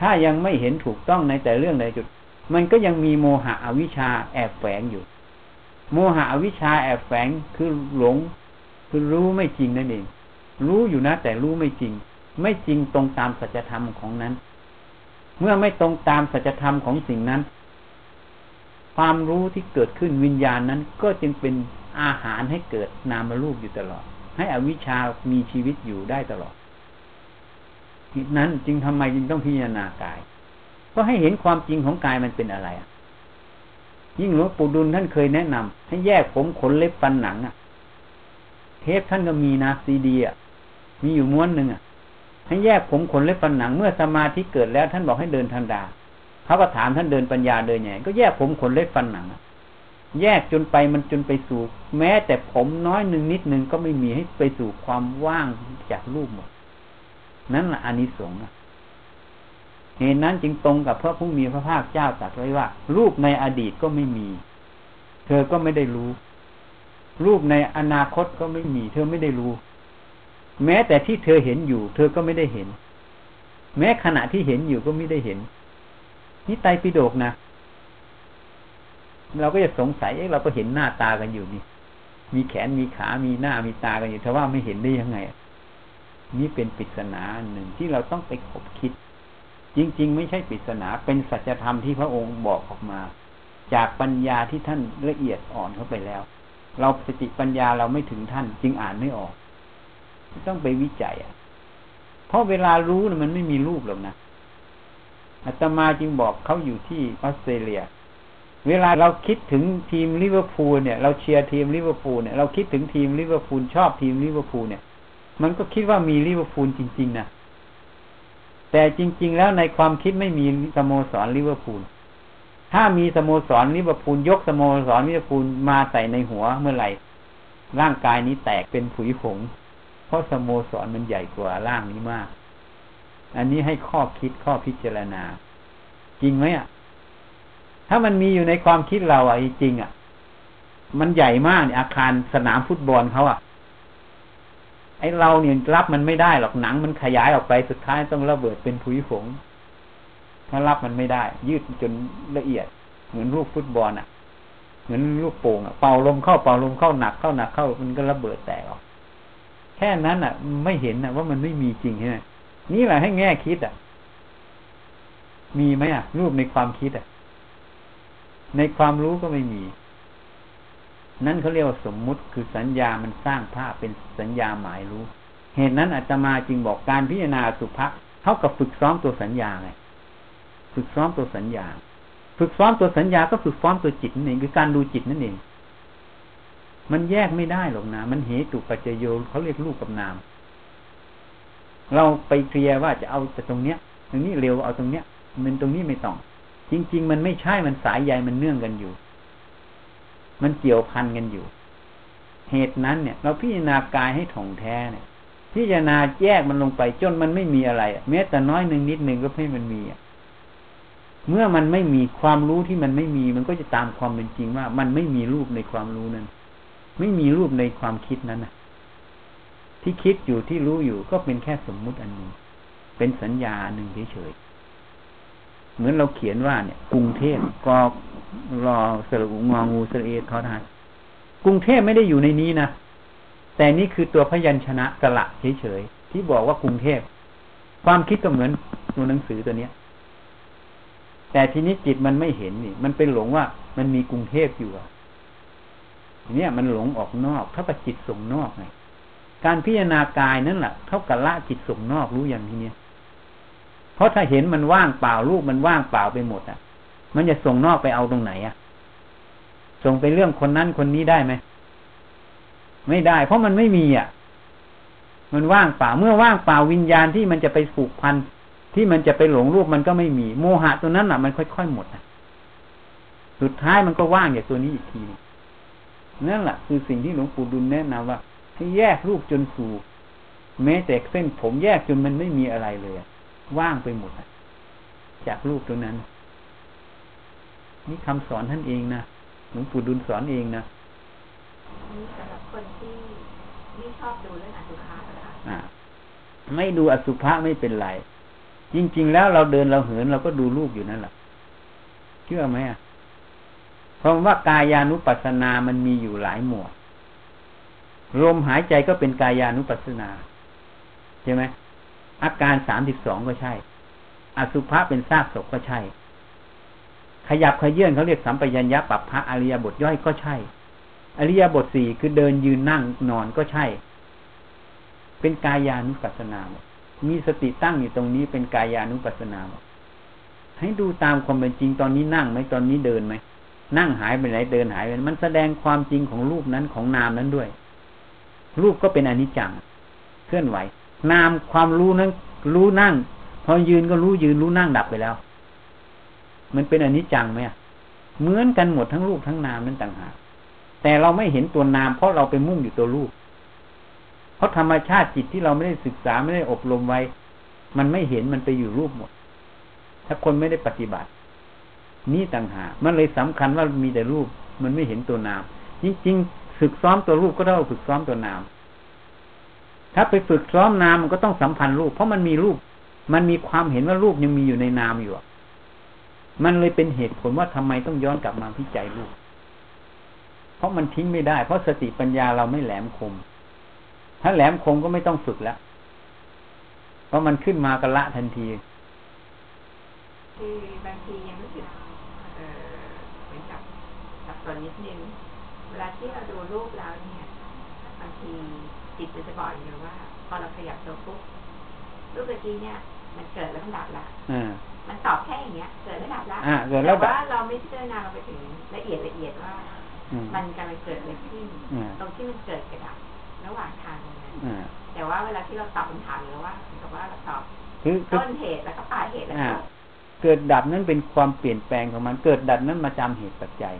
ถ้ายังไม่เห็นถูกต้องในแต่เรื่องใดจุด มันก็ยังมีโมหะอวิชชาแอบแฝงอยู่ โมหะอวิชชาแอบแฝงคือหลง คือรู้ไม่จริงนั่นเอง รู้อยู่นะ แต่รู้ไม่จริง ไม่จริงตรงตามสัจธรรมของนั้น เมื่อไม่ตรงตามสัจธรรมของสิ่งนั้น ความรู้ที่เกิดขึ้นวิญญาณนั้น ก็จึงเป็นอาหารให้เกิดนามรูปอยู่ตลอด ให้อวิชามีชีวิตอยู่ได้ตลอดนั้นจึงทำไมจึงต้องพิจารณากาย ก็ให้เห็นความจริงของกายมันเป็นอะไรอะยิ่งหลวงปู่ดุลท่านเคยแนะนำให้แยกผมขนเล็บฟันหนังอะ เทปท่านก็มีนะซีดีอะมีอยู่ม้วนหนึ่งอะ ให้แยกผมขนเล็บฟันหนัง เมื่อสมาธิเกิดแล้วท่านบอกให้เดินธรรมดาเขาก็ถามท่านเดินปัญญาเดินไงก็แยกผมขนเล็บฟันหนังแยกจนไปมันจนไปสู่ แม้แต่ผมน้อยหนึ่งนิดหนึ่งก็ไม่มีให้ไปสู่ความว่างจากรูปหมดนั่นแหละอานิสงส์ เหตุนั้นจึงตรงกับพระผู้มีพระภาคเจ้าตรัสไว้ว่า รูปในอดีตก็ไม่มี เธอก็ไม่ได้รู้ รูปในอนาคตก็ไม่มี เธอไม่ได้รู้ แม้แต่ที่เธอเห็นอยู่ เธอก็ไม่ได้เห็น แม้ขณะที่เห็นอยู่ก็ไม่ได้เห็น นี่ไตปิฎกนะเราก็จะสงสัยเอ๊ะเราก็เห็นหน้าตากันอยู่นี่มีแขนมีขา มีหน้ามีตากันอยู่แต่ว่าไม่เห็นได้ยังไง นี่เป็นปริศนาหนึ่งที่เราต้องไปคบคิด จริง ๆ ไม่ใช่ปริศนาเป็นสัจธรรมที่พระองค์บอกออกมา จากปัญญาที่ท่านละเอียดอ่อนเข้าไปแล้ว เราสติปัญญาเราไม่ถึงท่าน จึงอ่านไม่ออก ต้องไปวิจัยอะเพราะเวลารู้นะมันไม่มีรูปหรอกนะอาตมาจึงบอกเขาอยู่ที่ออสเตรเลีย เวลาเราคิดถึงทีมลิเวอร์พูลเนี่ย เราเชียร์ทีมลิเวอร์พูลเนี่ยเราคิดถึงทีมลิเวอร์พูลชอบทีมลิเวอร์พูลเนี่ย มันก็คิดว่ามีลิเวอร์พูลจริงๆนะ แต่จริง ๆ แล้วในความคิดไม่มีสโมสรลิเวอร์พูล ถ้ามีสโมสรลิเวอร์พูลยกสโมสรลิเวอร์พูลมาใส่ในหัวเมื่อไหร่ ร่างกายนี้แตกเป็นผุยผง เพราะสโมสรมันใหญ่กว่าร่างนี้มาก อันนี้ให้ข้อคิดข้อพิจารณา จริงไหมอะ ถ้ามันมีอยู่ในความคิดเราอะจริงอะ มันใหญ่มากเนี่ยอาคารสนามฟุตบอลเขาอะ ไอ้เราเนี่ยรับมันไม่ได้หรอกหนังมันขยายออกไปสุดท้ายต้องระเบิดเป็นผุยผงถ้ารับมันไม่ได้ ยืดจนละเอียด เหมือนรูปฟุตบอลอะ เหมือนลูกโป่งอะเป่าลมเข้าเป่าลมเข้าหนักเข้าหนักเข้ามันก็ระเบิดแตกออกแค่นั้นอะ ไม่เห็นอะ ว่ามันไม่มีจริงใช่ไหมนี่แหละให้แง่คิดอะ มีไหมอะ รูปในความคิดอะ ในความรู้ก็ไม่มี นั่นเขาเรียกว่าสมมุติคือสัญญามันสร้างภาพเป็นสัญญาหมายรู้ เหตุนั้นอาตมาจึงบอกการพิจารณาสุภะเท่ากับฝึกซ้อมตัวสัญญาไงฝึกซ้อมตัวสัญญา ฝึกซ้อมตัวสัญญาก็ฝึกซ้อมตัวจิตนั่นเองคือการดูจิตนั่นเอง มันแยกไม่ได้หรอกนะ มันเหตุปัจจโยเขาเรียกรูปกับนาม เราไปเคลียร์ว่าจะเอาแต่ตรงเนี้ย ตรงนี้เร็วเอาตรงเนี้ย มันตรงนี้ไม่ต้อง จริง ๆ มันไม่ใช่มันสายใยมันเนื่องกันอยู่ มันเกี่ยวพันกันอยู่ เหตุนั้นเนี่ย เราพิจารณากายให้ถ่องแท้เนี่ย พิจารณาแยกมันลงไปจนมันไม่มีอะไรแม้แต่น้อยหนึ่งนิดหนึ่งก็ให้มันมีเมื่อมันไม่มีความรู้ที่มันไม่มี มันก็จะตามความเป็นจริงว่า มันไม่มีรูปในความรู้นั้น ไม่มีรูปในความคิดนั้นนะที่คิดอยู่ที่รู้อยู่ก็เป็นแค่สมมุติอันหนึ่งเป็นสัญญาหนึ่งเฉยๆเหมือนเราเขียนว่าเนี่ย กรุงเทพก็ รอสระอุงองูสระเอทอทานกรุงเทพไม่ได้อยู่ในนี้นะแต่นี่คือตัวพยัญชนะสระเฉยๆที่บอกว่ากรุงเทพความคิดก็เหมือนตัวหนังสือตัวเนี้ย แต่ทีนี้จิตมันไม่เห็นนี่ มันเป็นหลงว่ามันมีกรุงเทพอยู่อะเนี่ยมันหลงออกนอกเท่ากับจิตส่งนอกไงการพิจารณากายนั่นแหละเท่ากับละจิตส่งนอกรู้อย่างนี้เนี่ยเพราะถ้าเห็นมันว่างเปล่ารูปมันว่างเปล่าไปหมดอะ มันจะส่งนอกไปเอาตรงไหนอะส่งไปเรื่องคนนั้นคนนี้ได้ไหมไม่ได้ เพราะมันไม่มีอะ มันว่างเปล่าเมื่อว่างเปล่าวิญญาณที่มันจะไปผูกพันที่มันจะไปหลงรูปมันก็ไม่มี โมหะตัวนั้นอะ มันค่อยๆหมดอะสุดท้ายมันก็ว่างอย่างตัวนี้อีกทีนั่นแหละคือสิ่งที่หลวงปู่ดุลแนะนำว่า ให้แยกรูปจนสู่แม้แต่เส้นผมแยกจนมันไม่มีอะไรเลยว่างไปหมดจากรูปตัวนั้น นี่คำสอนท่านเองนะหลวงปู่ดุลสอนเองนะนี่สำหรับคนที่ไม่ชอบดูเรื่องอสุภะนะะไม่ดูอสุภะไม่เป็นไร จริง ๆ แล้วเราเดินเราเหินเราก็ดูรูปอยู่นั่นแหละเชื่อไหมอะเพราะว่ากายานุปัสสนามันมีอยู่หลายหมวดลมหายใจก็เป็นกายานุปัสสนาใช่ไหมอาการสามสิบสองก็ใช่ อสุภะเป็นซากศพก็ใช่ ขยับขยื่นเขาเรียกสัมปยัญญะปัปพระอริยบทย่อยก็ใช่ อริยบทสี่คือเดินยืนนั่งนอนก็ใช่ เป็นกายานุปัสสนามีสติตั้งอยู่ตรงนี้เป็นกายานุปัสสนาให้ดูตามความเป็นจริงตอนนี้นั่งไหมตอนนี้เดินไหมนั่งหายไปไหนเดินหายไปมันแสดงความจริงของรูปนั้นของนามนั้นด้วย รูปก็เป็นอนิจจังเคลื่อนไหว นามความรู้นั้น รู้นั่ง พอยืนก็รู้ยืนรู้นั่งดับไปแล้ว มันเป็นอนิจจังไหมเหมือนกันหมดทั้งรูปทั้งนามนั้นต่างหากแต่เราไม่เห็นตัวนาม เพราะเราไปมุ่งอยู่ตัวรูป เพราะธรรมชาติจิตที่เราไม่ได้ศึกษาไม่ได้อบรมไว้ มันไม่เห็นมันไปอยู่รูปหมด ถ้าคนไม่ได้ปฏิบัติ นี่ต่างหากมันเลยสำคัญว่ามีแต่รูป มันไม่เห็นตัวนามจริงๆฝึกซ้อมตัวรูปก็เท่าฝึกซ้อมตัวนาม ถ้าไปฝึกซ้อมนามมันก็ต้องสัมพันธ์รูป เพราะมันมีรูป มันมีความเห็นว่ารูปยังมีอยู่ในนามอยู่ มันเลยเป็นเหตุผลว่าทำไมต้องย้อนกลับมาพิจัยรูปเพราะมันทิ้งไม่ได้ เพราะสติปัญญาเราไม่แหลมคม ถ้าแหลมคมก็ไม่ต้องฝึกแล้ว เพราะมันขึ้นมากระละทันทีคือบางทียังรู้สึกเออเหมือนกับสับสนนิดนึงเวลาที่เราดูรูปแล้วเนี่ยบางทีจิตจะบอกอยู่ว่า พอเราขยับตัวปุ๊บรูปเมื่อกี้เนี่ย มันเกิดแล้วมันดับละ มันตอบแค่อย่างเงี้ยเกิดแล้วดับละแต่ว่าเราไม่พิจารณาเราไปถึงละเอียดละเอียดว่า มันกำลังเกิดอะไรขึ้นตรงที่มันเกิดกระดับระหว่างทางนั้นแต่ว่าเวลาที่เราตอบคำถามหรือว่าเหมือนกับว่าเราตอบต้นเหตุแล้วก็ปลายเหตุแล้วก็เกิดดับนั้นเป็นความเปลี่ยนแปลงของมัน เกิดดับนั้นมาจำเหตุปัจจัย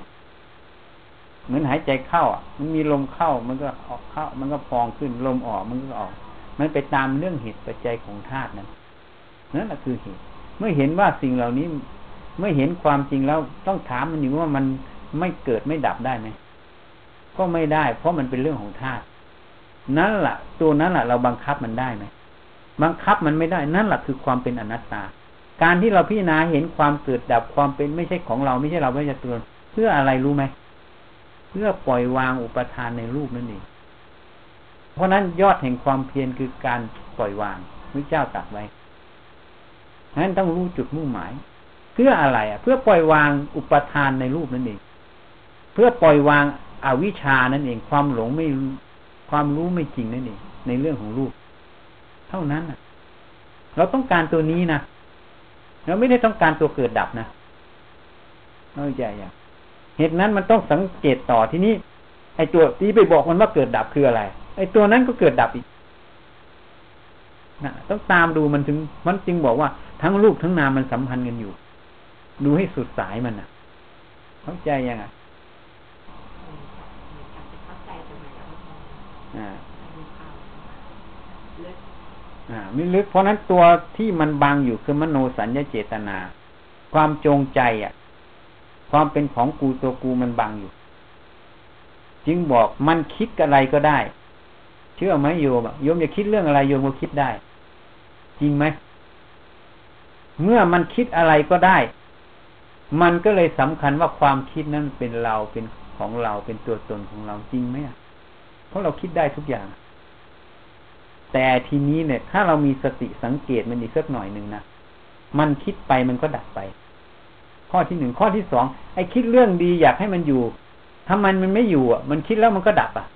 เหมือนหายใจเข้าอะ มันมีลมเข้ามันก็ออกเข้า มันก็พองขึ้นลมออกมันก็ออก มันไปตามเรื่องเหตุปัจจัยของธาตุนั้นนั่นแหละคือเหตุ เมื่อเห็นว่าสิ่งเหล่านี้ เมื่อเห็นความจริงแล้วต้องถามมันอยู่ว่ามันไม่เกิดไม่ดับได้ไหมก็ไม่ได้ เพราะมันเป็นเรื่องของธาตุนั่นแหละตัวนั้นแหละเราบังคับมันได้ไหมบังคับมันไม่ได้ นั่นแหละคือความเป็นอนัตตา การที่เราพิจารณาเห็นความเกิดดับความเป็นไม่ใช่ของเราไม่ใช่เราไม่ใช่ตัวเพื่ออะไรรู้ไหมเพื่อปล่อยวางอุปทานในรูปนั่นเองเพราะนั้นยอดแห่งความเพียรคือการปล่อยวางพระเจ้าตรัสไว้ นั้นต้องรู้จุดมุ่งหมาย เพื่ออะไรอะ เพื่อปล่อยวางอุปทานในรูปนั่นเอง เพื่อปล่อยวางอาวิชานั่นเอง ความหลงไม่ความรู้ไม่จริงนั่นเองในเรื่องของรูป เท่านั้นอะเราต้องการตัวนี้นะเราไม่ได้ต้องการตัวเกิดดับนะเข้าใจอย่างเหตุนั้นมันต้องสังเกตต่อที่นี้ไอ้ตัวที่ไปบอกมันว่าเกิดดับคืออะไรไอ้ตัวนั้นก็เกิดดับอีก นะต้องตามดูมันถึง มันจึงบอกว่าทั้งรูปทั้งนามมันสัมพันธ์กันอยู่ ดูให้สุดสายมันนะเข้าใจยังอ่าอ่าไม่ลึก เพราะนั้นตัวที่มันบังอยู่คือมโนสัญญาเจตนา ความจงใจอะ ความเป็นของกูตัวกูมันบังอยู่ จึงบอกมันคิดอะไรก็ได้ เชื่อไหมโยมโยมอยาคิดเรื่องอะไรโยมก็คิดได้ จริงไหม เมื่อมันคิดอะไรก็ได้ มันก็เลยสำคัญว่าความคิดนั้นเป็นเราเป็นของเราเป็นตัวตนของเราจริงไหมเพราะเราคิดได้ทุกอย่าง แต่ทีนี้เนี่ย ถ้าเรามีสติสังเกตมันอีกสักหน่อยหนึ่งนะมันคิดไปมันก็ดับไป ข้อที่หนึ่งข้อที่สองไอ้คิดเรื่องดีอยากให้มันอยู่ทำไมมันไม่อยู่อะ มันคิดแล้วมันก็ดับอะ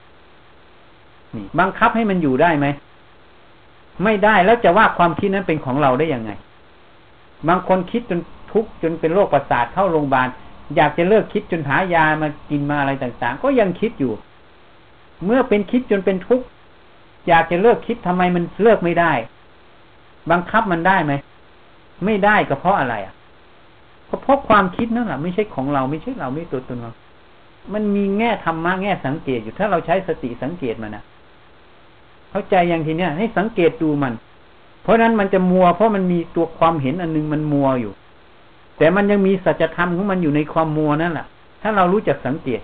นี่ บังคับให้มันอยู่ได้ไหม ไม่ได้แล้วจะว่าความคิดนั้นเป็นของเราได้ยังไง บางคนคิดจนทุกข์จนเป็นโรคประสาทเข้าโรงพยาบาลอยากจะเลิกคิดจนหายามากินมาอะไรต่างๆ ก็ยังคิดอยู่ เมื่อเป็นคิดจนเป็นทุกข์อยากจะเลิกคิดทำไมมันเลิกไม่ได้ บังคับมันได้ไหมไม่ได้ก็เพราะอะไรอะเพราะความคิดนั่นแหละไม่ใช่ของเราไม่ใช่เราไม่ตัวตนเรา มันมีแง่ธรรมะแง่สังเกตอยู่ถ้าเราใช้สติสังเกตมันนะ เข้าใจอย่างทีเนี้ยให้สังเกตดูมัน เพราะนั้นมันจะมัว เพราะมันมีตัวความเห็นอันนึงมันมัวอยู่ แต่มันยังมีสัจธรรมของมันอยู่ในความมัวนั่นแหละถ้าเรารู้จักสังเกต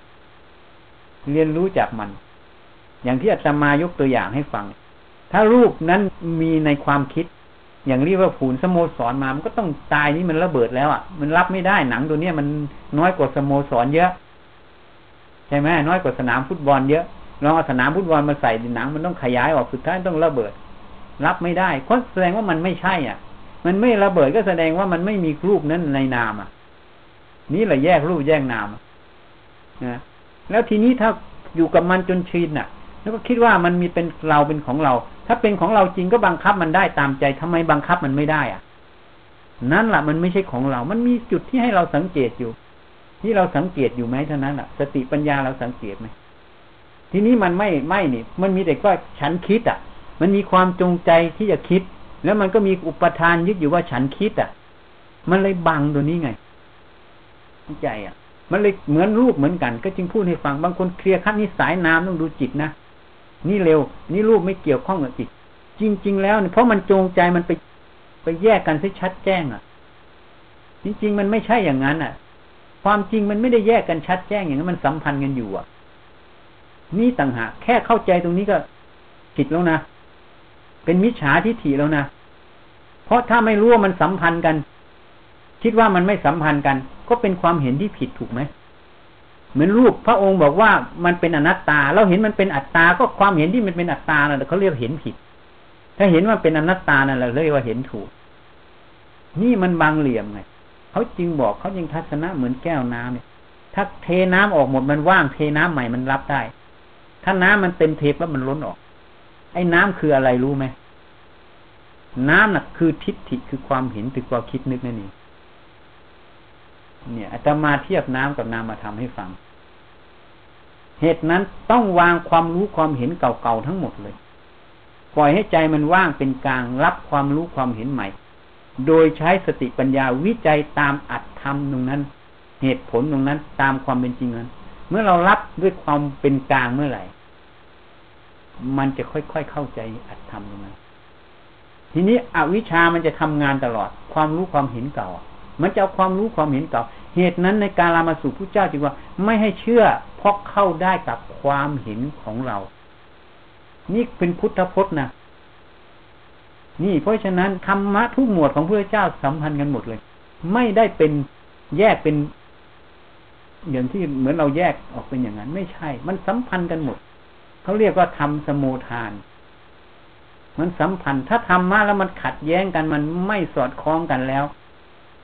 เรียนรู้จากมัน อย่างที่อาจารย์มายกตัวอย่างให้ฟัง ถ้ารูปนั้นมีในความคิด อย่างเรียกว่าผูนสโมสรมา มันก็ต้องตายนี่มันระเบิดแล้วอะ มันรับไม่ได้หนังตัวเนี้ยมันน้อยกว่าสโมสรเยอะ ใช่ไหมน้อยกว่าสนามฟุตบอลเยอะ ลองเอาสนามฟุตบอลมาใส่หนังมันต้องขยายออกสุดท้ายต้องระเบิด รับไม่ได้เพราะแสดงว่ามันไม่ใช่ อะ มันไม่ระเบิดก็แสดงว่ามันไม่มีรูปนั้นในนามอะ นี่แหละแยกรูปแยกนามนะแล้วทีนี้ถ้าอยู่กับมันจนชินอะ แล้วก็คิดว่ามันมีเป็นเราเป็นของเรา ถ้าเป็นของเราจริงก็บังคับมันได้ตามใจทำไมบังคับมันไม่ได้อะ นั่นแหละมันไม่ใช่ของเรา มันมีจุดที่ให้เราสังเกตอยู่ ที่เราสังเกตอยู่ไหมเท่านั้นแหละสติปัญญาเราสังเกตไหม ทีนี้มันไม่ไม่นี่ มันมีแต่ก็ฉันคิดอะ มันมีความจงใจที่จะคิด แล้วมันก็มีอุปทานยึดอยู่ว่าฉันคิดอะ มันเลยบังตัวนี้ไงใจอะ มันเลยเหมือนรูปเหมือนกัน ก็จึงพูดให้ฟังบางคนเคลียร์ขั้นนี้สายน้ำต้องดูจิตนะนี่เร็ว นี่รูปไม่เกี่ยวข้องกับจิต จริง ๆ แล้วเนี่ยเพราะมันจงใจมันไปไปแยกกันให้ชัดแจ้งอะ จริง ๆ มันไม่ใช่อย่างนั้นอะ ความจริงมันไม่ได้แยกกันชัดแจ้งอย่างนั้นมันสัมพันธ์กันอยู่อะ นี่ต่างหากแค่เข้าใจตรงนี้ก็ผิดแล้วนะ เป็นมิจฉาทิฏฐิแล้วนะ เพราะถ้าไม่รู้ว่ามันสัมพันธ์กัน คิดว่ามันไม่สัมพันธ์กัน ก็เป็นความเห็นที่ผิดถูกไหมเหมือนรูปพระองค์บอกว่ามันเป็นอนัตตา เราเห็นมันเป็นอัตตา ก็ความเห็นที่มันเป็นอัตตาน่ะเขาเรียกเห็นผิด ถ้าเห็นว่าเป็นอนัตตานั่นแหละเรียกว่าเห็นถูก นี่มันบางเหลี่ยมไงเขาจริงบอกเขายังทัศนะเหมือนแก้วน้ำเนี่ย ถ้าเทน้ำออกหมดมันว่างเทน้ำใหม่มันรับได้ ถ้าน้ำมันเต็มเทปแล้วมันล้นออก ไอ้น้ำคืออะไรรู้ไหมน้ำน่ะคือทิฏฐิคือความเห็นคือความคิดนึกนั่นเองเนี่ยอาตมาเทียบน้ำกับน้ำมาทำให้ฟัง เหตุนั้นต้องวางความรู้ความเห็นเก่าๆทั้งหมดเลย ปล่อยให้ใจมันว่างเป็นกลางรับความรู้ความเห็นใหม่ โดยใช้สติปัญญาวิจัยตามอัตธรรมตรงนั้น เหตุผลตรงนั้น ตามความเป็นจริงนั้น เมื่อเรารับด้วยความเป็นกลางเมื่อไหร่ มันจะค่อยๆเข้าใจอัตธรรมตรงนั้นทีนี้อวิชามันจะทำงานตลอด ความรู้ความเห็นเก่า มันจะเอาความรู้ความเห็นเก่า เหตุนั้นในการรามาสู่พระเจ้าจึงว่า ไม่ให้เชื่อเพราะเข้าได้กับความเห็นของเรา นี่เป็นพุทธพจน์นะนี่เพราะฉะนั้นธรรมะทุกหมวดของพระเจ้าสัมพันธ์กันหมดเลย ไม่ได้เป็นแยกเป็น อย่างที่เหมือนเราแยกออกเป็นอย่างนั้น ไม่ใช่ มันสัมพันธ์กันหมดเขาเรียกว่าทำสมุทาน มันสัมพันธ์ ถ้าทำมาแล้วมันขัดแย้งกันมันไม่สอดคล้องกันแล้ว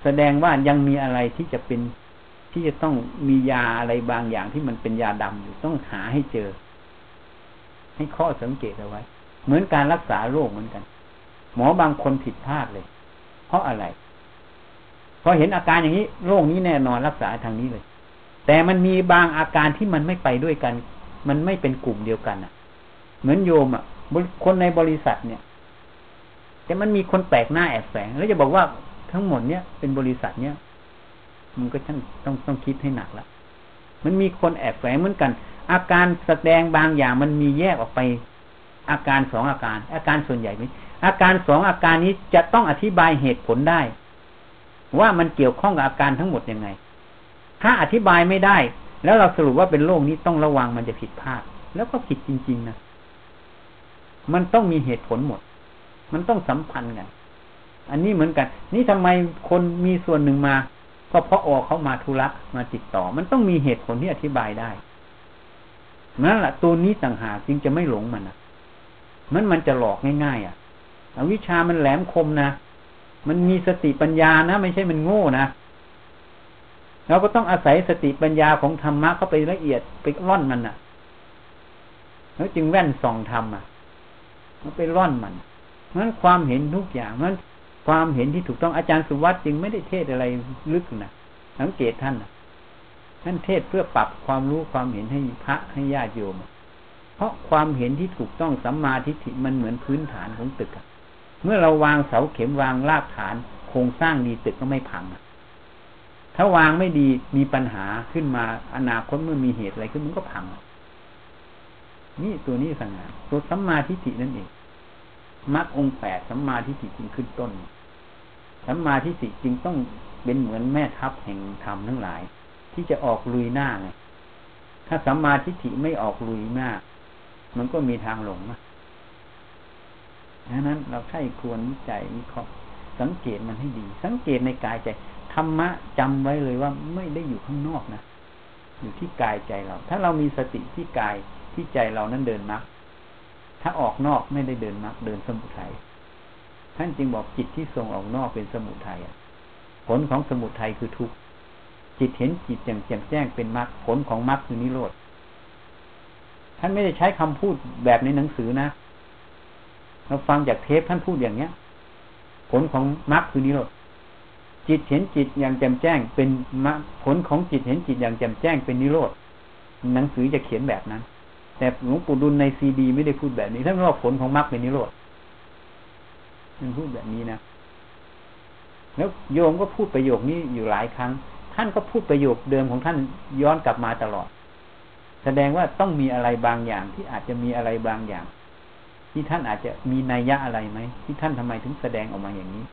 แสดงว่ายังมีอะไรที่จะเป็นที่จะต้องมียาอะไรบางอย่างที่มันเป็นยาดำอยู่ต้องหาให้เจอ ให้ข้อสังเกตเอาไว้ เหมือนการรักษาโรคเหมือนกัน หมอบางคนผิดพลาดเลย เพราะอะไรพอเห็นอาการอย่างนี้โรคนี้แน่นอนรักษาทางนี้เลย แต่มันมีบางอาการที่มันไม่ไปด้วยกัน มันไม่เป็นกลุ่มเดียวกันอะ เหมือนโยมอะ คนในบริษัทเนี่ย แต่มันมีคนแปลกหน้าแอบแฝง แล้วจะบอกว่าทั้งหมดเนี่ยเป็นบริษัทเนี่ย มันก็ต้องต้องต้องคิดให้หนักละมันมีคนแอบแฝงเหมือนกัน อาการแสดงบางอย่างมันมีแยกออกไป อาการสองอาการ อาการส่วนใหญ่ไหมอาการสองอาการนี้จะต้องอธิบายเหตุผลได้ ว่ามันเกี่ยวข้องกับอาการทั้งหมดยังไง ถ้าอธิบายไม่ได้ แล้วเราสรุปว่าเป็นโรคนี้ต้องระวังมันจะผิดพลาด แล้วก็ผิดจริง ๆนะมันต้องมีเหตุผลหมด มันต้องสัมพันธ์กันอันนี้เหมือนกัน นี่ทำไมคนมีส่วนหนึ่งมา ก็เพราะออกเขามาธุระมาติดต่อ มันต้องมีเหตุผลที่อธิบายได้นั่นแหละตัวนี้ต่างหากจึงจะไม่หลงมันนะมันมันจะหลอกง่ายๆอะอวิชามันแหลมคมนะ มันมีสติปัญญานะ ไม่ใช่มันโง่นะ เราก็ต้องอาศัยสติปัญญาของธรรมะเข้าไปละเอียดไปร่อนมันอะ แล้วจึงแว่นส่องธรรมอะมันไปร่อนมันเพราะนั้นความเห็นทุกอย่างนั้นความเห็นที่ถูกต้องอาจารย์สุวัตจึงไม่ได้เทศอะไรลึกนะสังเกตท่านนะท่านเทศเพื่อปรับความรู้ความเห็นให้พระให้ญาติโยม เพราะความเห็นที่ถูกต้องสัมมาทิฏฐิมันเหมือนพื้นฐานของตึก เมื่อเราวางเสาเข็มวางรากฐาน โครงสร้างดีตึกก็ไม่พังอะ ถ้าวางไม่ดีมีปัญหาขึ้นมาอนาคตเมื่อมีเหตุอะไรขึ้นมันก็พัง นี่ตัวนี้สังหารตัวสัมมาทิฏฐินั่นเองมรรคองแปดสัมมาทิฏฐิจึงขึ้นต้นสัมมาทิฏฐิจึงต้องเป็นเหมือนแม่ทัพแห่งธรรมทั้งหลาย ที่จะออกลุยหน้าไงถ้าสัมมาทิฏฐิไม่ออกลุยหน้า มันก็มีทางหลงนะดังนั้นเราใช้ควรวิจัยวิเคราะห์สังเกตมันให้ดี สังเกตในกายใจ ธรรมะจำไว้เลยว่าไม่ได้อยู่ข้างนอกนะอยู่ที่กายใจเรา ถ้าเรามีสติที่กายที่ใจเรานั้นเดินมรรคถ้าออกนอกไม่ได้เดินมรรคเดินสมุทัยท่านจึงบอกจิตที่ส่งออกนอกเป็นสมุทัยผลของสมุทัยคือทุกข์จิตเห็นจิตอย่างแจ่มแจ้งเป็นมรรคผลของมรรคคือนิโรธท่านไม่ได้ใช้คำพูดแบบในหนังสือนะเราฟังจากเทปท่านพูดอย่างเนี้ย ผลของมรรคคือนิโรธ จิตเห็นจิตอย่างแจ่มแจ้ง เป็นมรรคผลของจิตเห็นจิตอย่างแจ่มแจ้งเป็นนิโรธหนังสือจะเขียนแบบนั้น แต่หลวงปู่ดุลในซีดี ไม่ได้พูดแบบนี้ท่านว่าผลของมรรคเป็นนิโรธท่านพูดแบบนี้นะแล้วโยมก็พูดประโยคนี้อยู่หลายครั้ง ท่านก็พูดประโยคเดิมของท่านย้อนกลับมาตลอด แสดงว่าต้องมีอะไรบางอย่างที่อาจจะมีอะไรบางอย่าง ที่ท่านอาจจะมีนัยยะอะไรไหมที่ท่านทำไมถึงแสดงออกมาอย่างนี้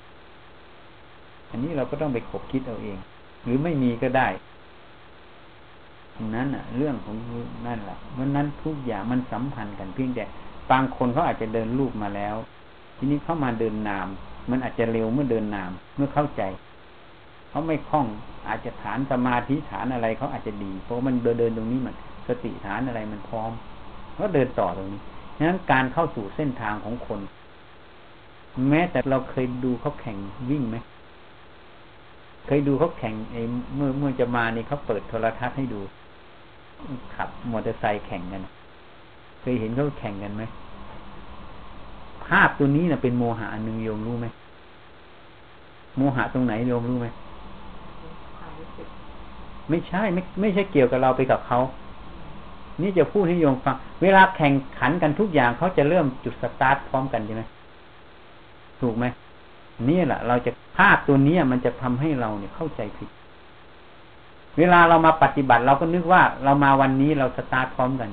อันนี้เราก็ต้องไปขบคิดเอาเอง หรือไม่มีก็ได้นั้นอะ เรื่องของนั่นแหละมันนั้นทุกอย่างมันสัมพันธ์กันเพียงแต่บางคนเขาอาจจะเดินรูปมาแล้ว ทีนี้เข้ามาเดินนาม มันอาจจะเร็วเมื่อเดินนาม เมื่อเข้าใจเขาไม่คล่องอาจจะฐานสมาธิฐานอะไรเขาอาจจะดี เพราะมันเดินเดินตรงนี้มัน สติฐานอะไรมันพร้อมก็เดินต่อตรงนี้ฉะนั้นการเข้าสู่เส้นทางของคน แม้แต่เราเคยดูเขาแข่งวิ่งไหม เคยดูเขาแข่งไอ้เมื่อเมื่อจะมานี่เขาเปิดโทรทัศน์ให้ดู ขับมอเตอร์ไซค์แข่งกัน เคยเห็นเขาแข่งกันไหมภาพตัวนี้นะเป็นโมหะอันหนึ่งโยมรู้ไหมโมหะตรงไหนโยมรู้ไหมไม่ใช่ไม่ไม่ใช่เกี่ยวกับเราไปกับเขานี่จะพูดให้โยมฟัง เวลาแข่งขันกันทุกอย่างเขาจะเริ่มจุดสตาร์ทพร้อมกันใช่ไหมถูกไหม นี่แหละ เราจะภาพตัวนี้มันจะทำให้เราเนี่ยเข้าใจผิด เวลาเรามาปฏิบัติ เราก็นึกว่าเรามาวันนี้เราสตาร์ทพร้อมกัน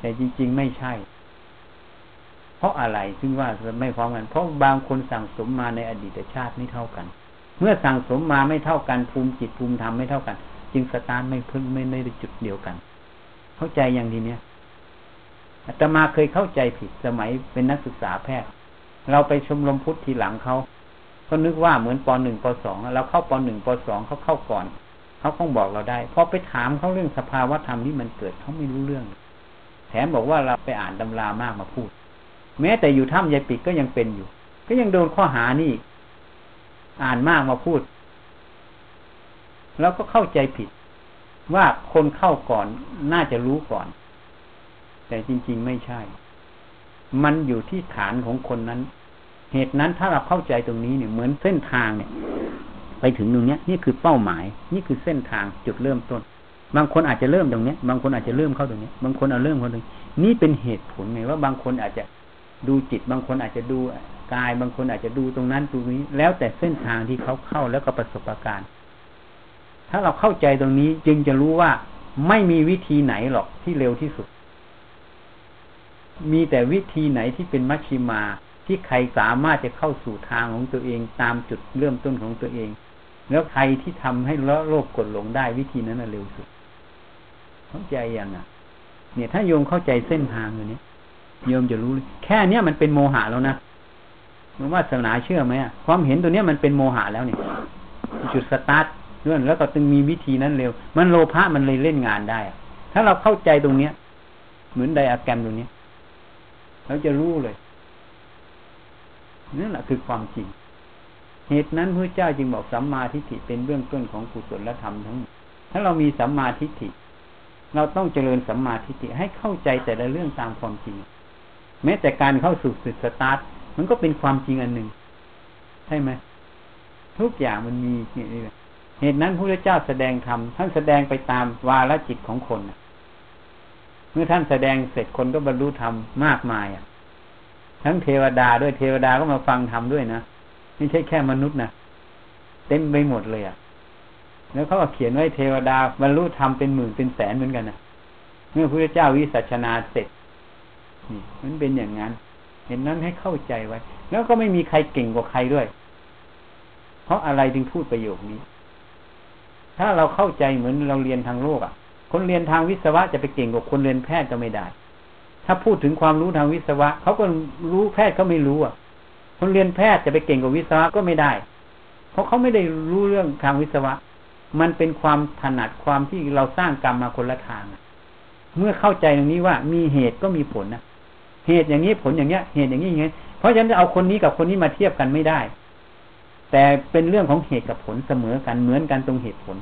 แต่จริง ๆ ไม่ใช่ เพราะอะไรถึงว่าไม่พร้อมกัน เพราะบางคนสั่งสมมาในอดีตชาติไม่เท่ากัน เมื่อสั่งสมมาไม่เท่ากันภูมิจิตภูมิธรรมไม่เท่ากัน จึงสตาร์ทไม่พึ่งไม่ได้จุดเดียวกัน เข้าใจอย่างทีเนี้ยอาตมาเคยเข้าใจผิดสมัยเป็นนักศึกษาแพทย์ เราไปชมรมพุทธทีหลังเขาก็นึกว่าเหมือนปหนึ่งปสองเราเข้าปหนึ่งปสองเขาเข้าก่อนเขาคงบอกเราได้พอไปถามเขาเรื่องสภาวะธรรมที่มันเกิดเขาไม่รู้เรื่อง แถมบอกว่าเราไปอ่านตำรามากมาพูด แม้แต่อยู่ถ้ำยายปิดก็ยังเป็นอยู่ ก็ยังโดนข้อหานี่ อ่านมากมาพูด แล้วก็เข้าใจผิด ว่าคนเข้าก่อนน่าจะรู้ก่อน แต่จริง ๆ ไม่ใช่ มันอยู่ที่ฐานของคนนั้น เหตุนั้นถ้าเราเข้าใจตรงนี้เนี่ยเหมือนเส้นทางเนี่ย ไปถึงตรงเนี้ยนี่คือเป้าหมาย นี่คือเส้นทางจุดเริ่มต้น บางคนอาจจะเริ่มตรงเนี้ย บางคนอาจจะเริ่มเข้าตรงนี้บางคนเอาเริ่มเข้าตรงนี้นี่เป็นเหตุผลไงว่าบางคนอาจจะดูจิต บางคนอาจจะดูกาย บางคนอาจจะดูตรงนั้นตรงนี้ แล้วแต่เส้นทางที่เขาเข้าแล้วก็ประสบการณ์ ถ้าเราเข้าใจตรงนี้จึงจะรู้ว่าไม่มีวิธีไหนหรอกที่เร็วที่สุด มีแต่วิธีไหนที่เป็นมัชชิมา ที่ใครสามารถจะเข้าสู่ทางของตัวเองตามจุดเริ่มต้นของตัวเอง แล้วใครที่ทำให้ละโลภกดหลงได้วิธีนั้นเร็วสุด เข้าใจยังอะ เนี่ยถ้าโยมเข้าใจเส้นทางอย่างนี้โยมจะรู้เลยแค่เนี้ยมันเป็นโมหะแล้วนะหลวงว่าศาสนาเชื่อไหมความเห็นตัวเนี้ยมันเป็นโมหะแล้วเนี่ยจุดสตาร์ทด้วยแล้วก็ตึงมีวิธีนั้นเร็ว มันโลภะมันเลยเล่นงานได้ ถ้าเราเข้าใจตรงเนี้ย เหมือนไดอะแกรมตรงนี้ยเราจะรู้เลย นั่นแหละคือความจริง เหตุนั้นพระเจ้าจึงบอกสัมมาทิฏฐิเป็นเบื้องต้นของกุศลธรรมทั้งหมดถ้าเรามีสัมมาทิฏฐิ เราต้องเจริญสัมมาทิฏฐิให้เข้าใจแต่ละเรื่องตามความจริง แม้แต่การเข้าสู่สุดสตาร์ทมันก็เป็นความจริงอันหนึ่งใช่ไหมทุกอย่างมันมีนี่เหตุนั้นพระเจ้าแสดงธรรมท่านแสดงไปตามวาลจิตของคน เมื่อท่านแสดงเสร็จคนก็บรรลุธรรมมากมายอะ ทั้งเทวดาด้วยเทวดาก็มาฟังธรรมด้วยนะไม่ใช่แค่มนุษย์นะเต็มไปหมดเลยอะ่ะแล้วเขาก็เขียนไว้เทวดาบรรลุธรรมเป็นหมื่นเป็นแสนเหมือนกันนะเมื่อพระเจ้าวิสัชนาเสร็จนี่มันเป็นอย่างนั้น เห็นนั้นให้เข้าใจไว้ แล้วก็ไม่มีใครเก่งกว่าใครด้วย เพราะอะไรจึงพูดประโยคนี้ ถ้าเราเข้าใจเหมือนเราเรียนทางโลกอะ่ะ คนเรียนทางวิศวะจะไปเก่งกว่าคนเรียนแพทย์ก็ไม่ได้ ถ้าพูดถึงความรู้ทางวิศวะเขาก็รู้แพทย์เขาไม่รู้อะ คนเรียนแพทย์จะไปเก่งกว่าวิศวะก็ไม่ได้ เพราะเขาไม่ได้รู้เรื่องทางวิศวะ มันเป็นความถนัดความที่เราสร้างกรรมมาคนละทางเมื่อเข้าใจตรงนี้ว่ามีเหตุก็มีผลนะเหตุอย่างนี้ผลอย่างเงี้ย เหตุอย่างนี้อย่างเงี้ยเพราะฉะนั้นจะเอาคนนี้กับคนนี้มาเทียบกันไม่ได้ แต่เป็นเรื่องของเหตุกับผลเสมอกันเหมือนกันตรงเหตุผล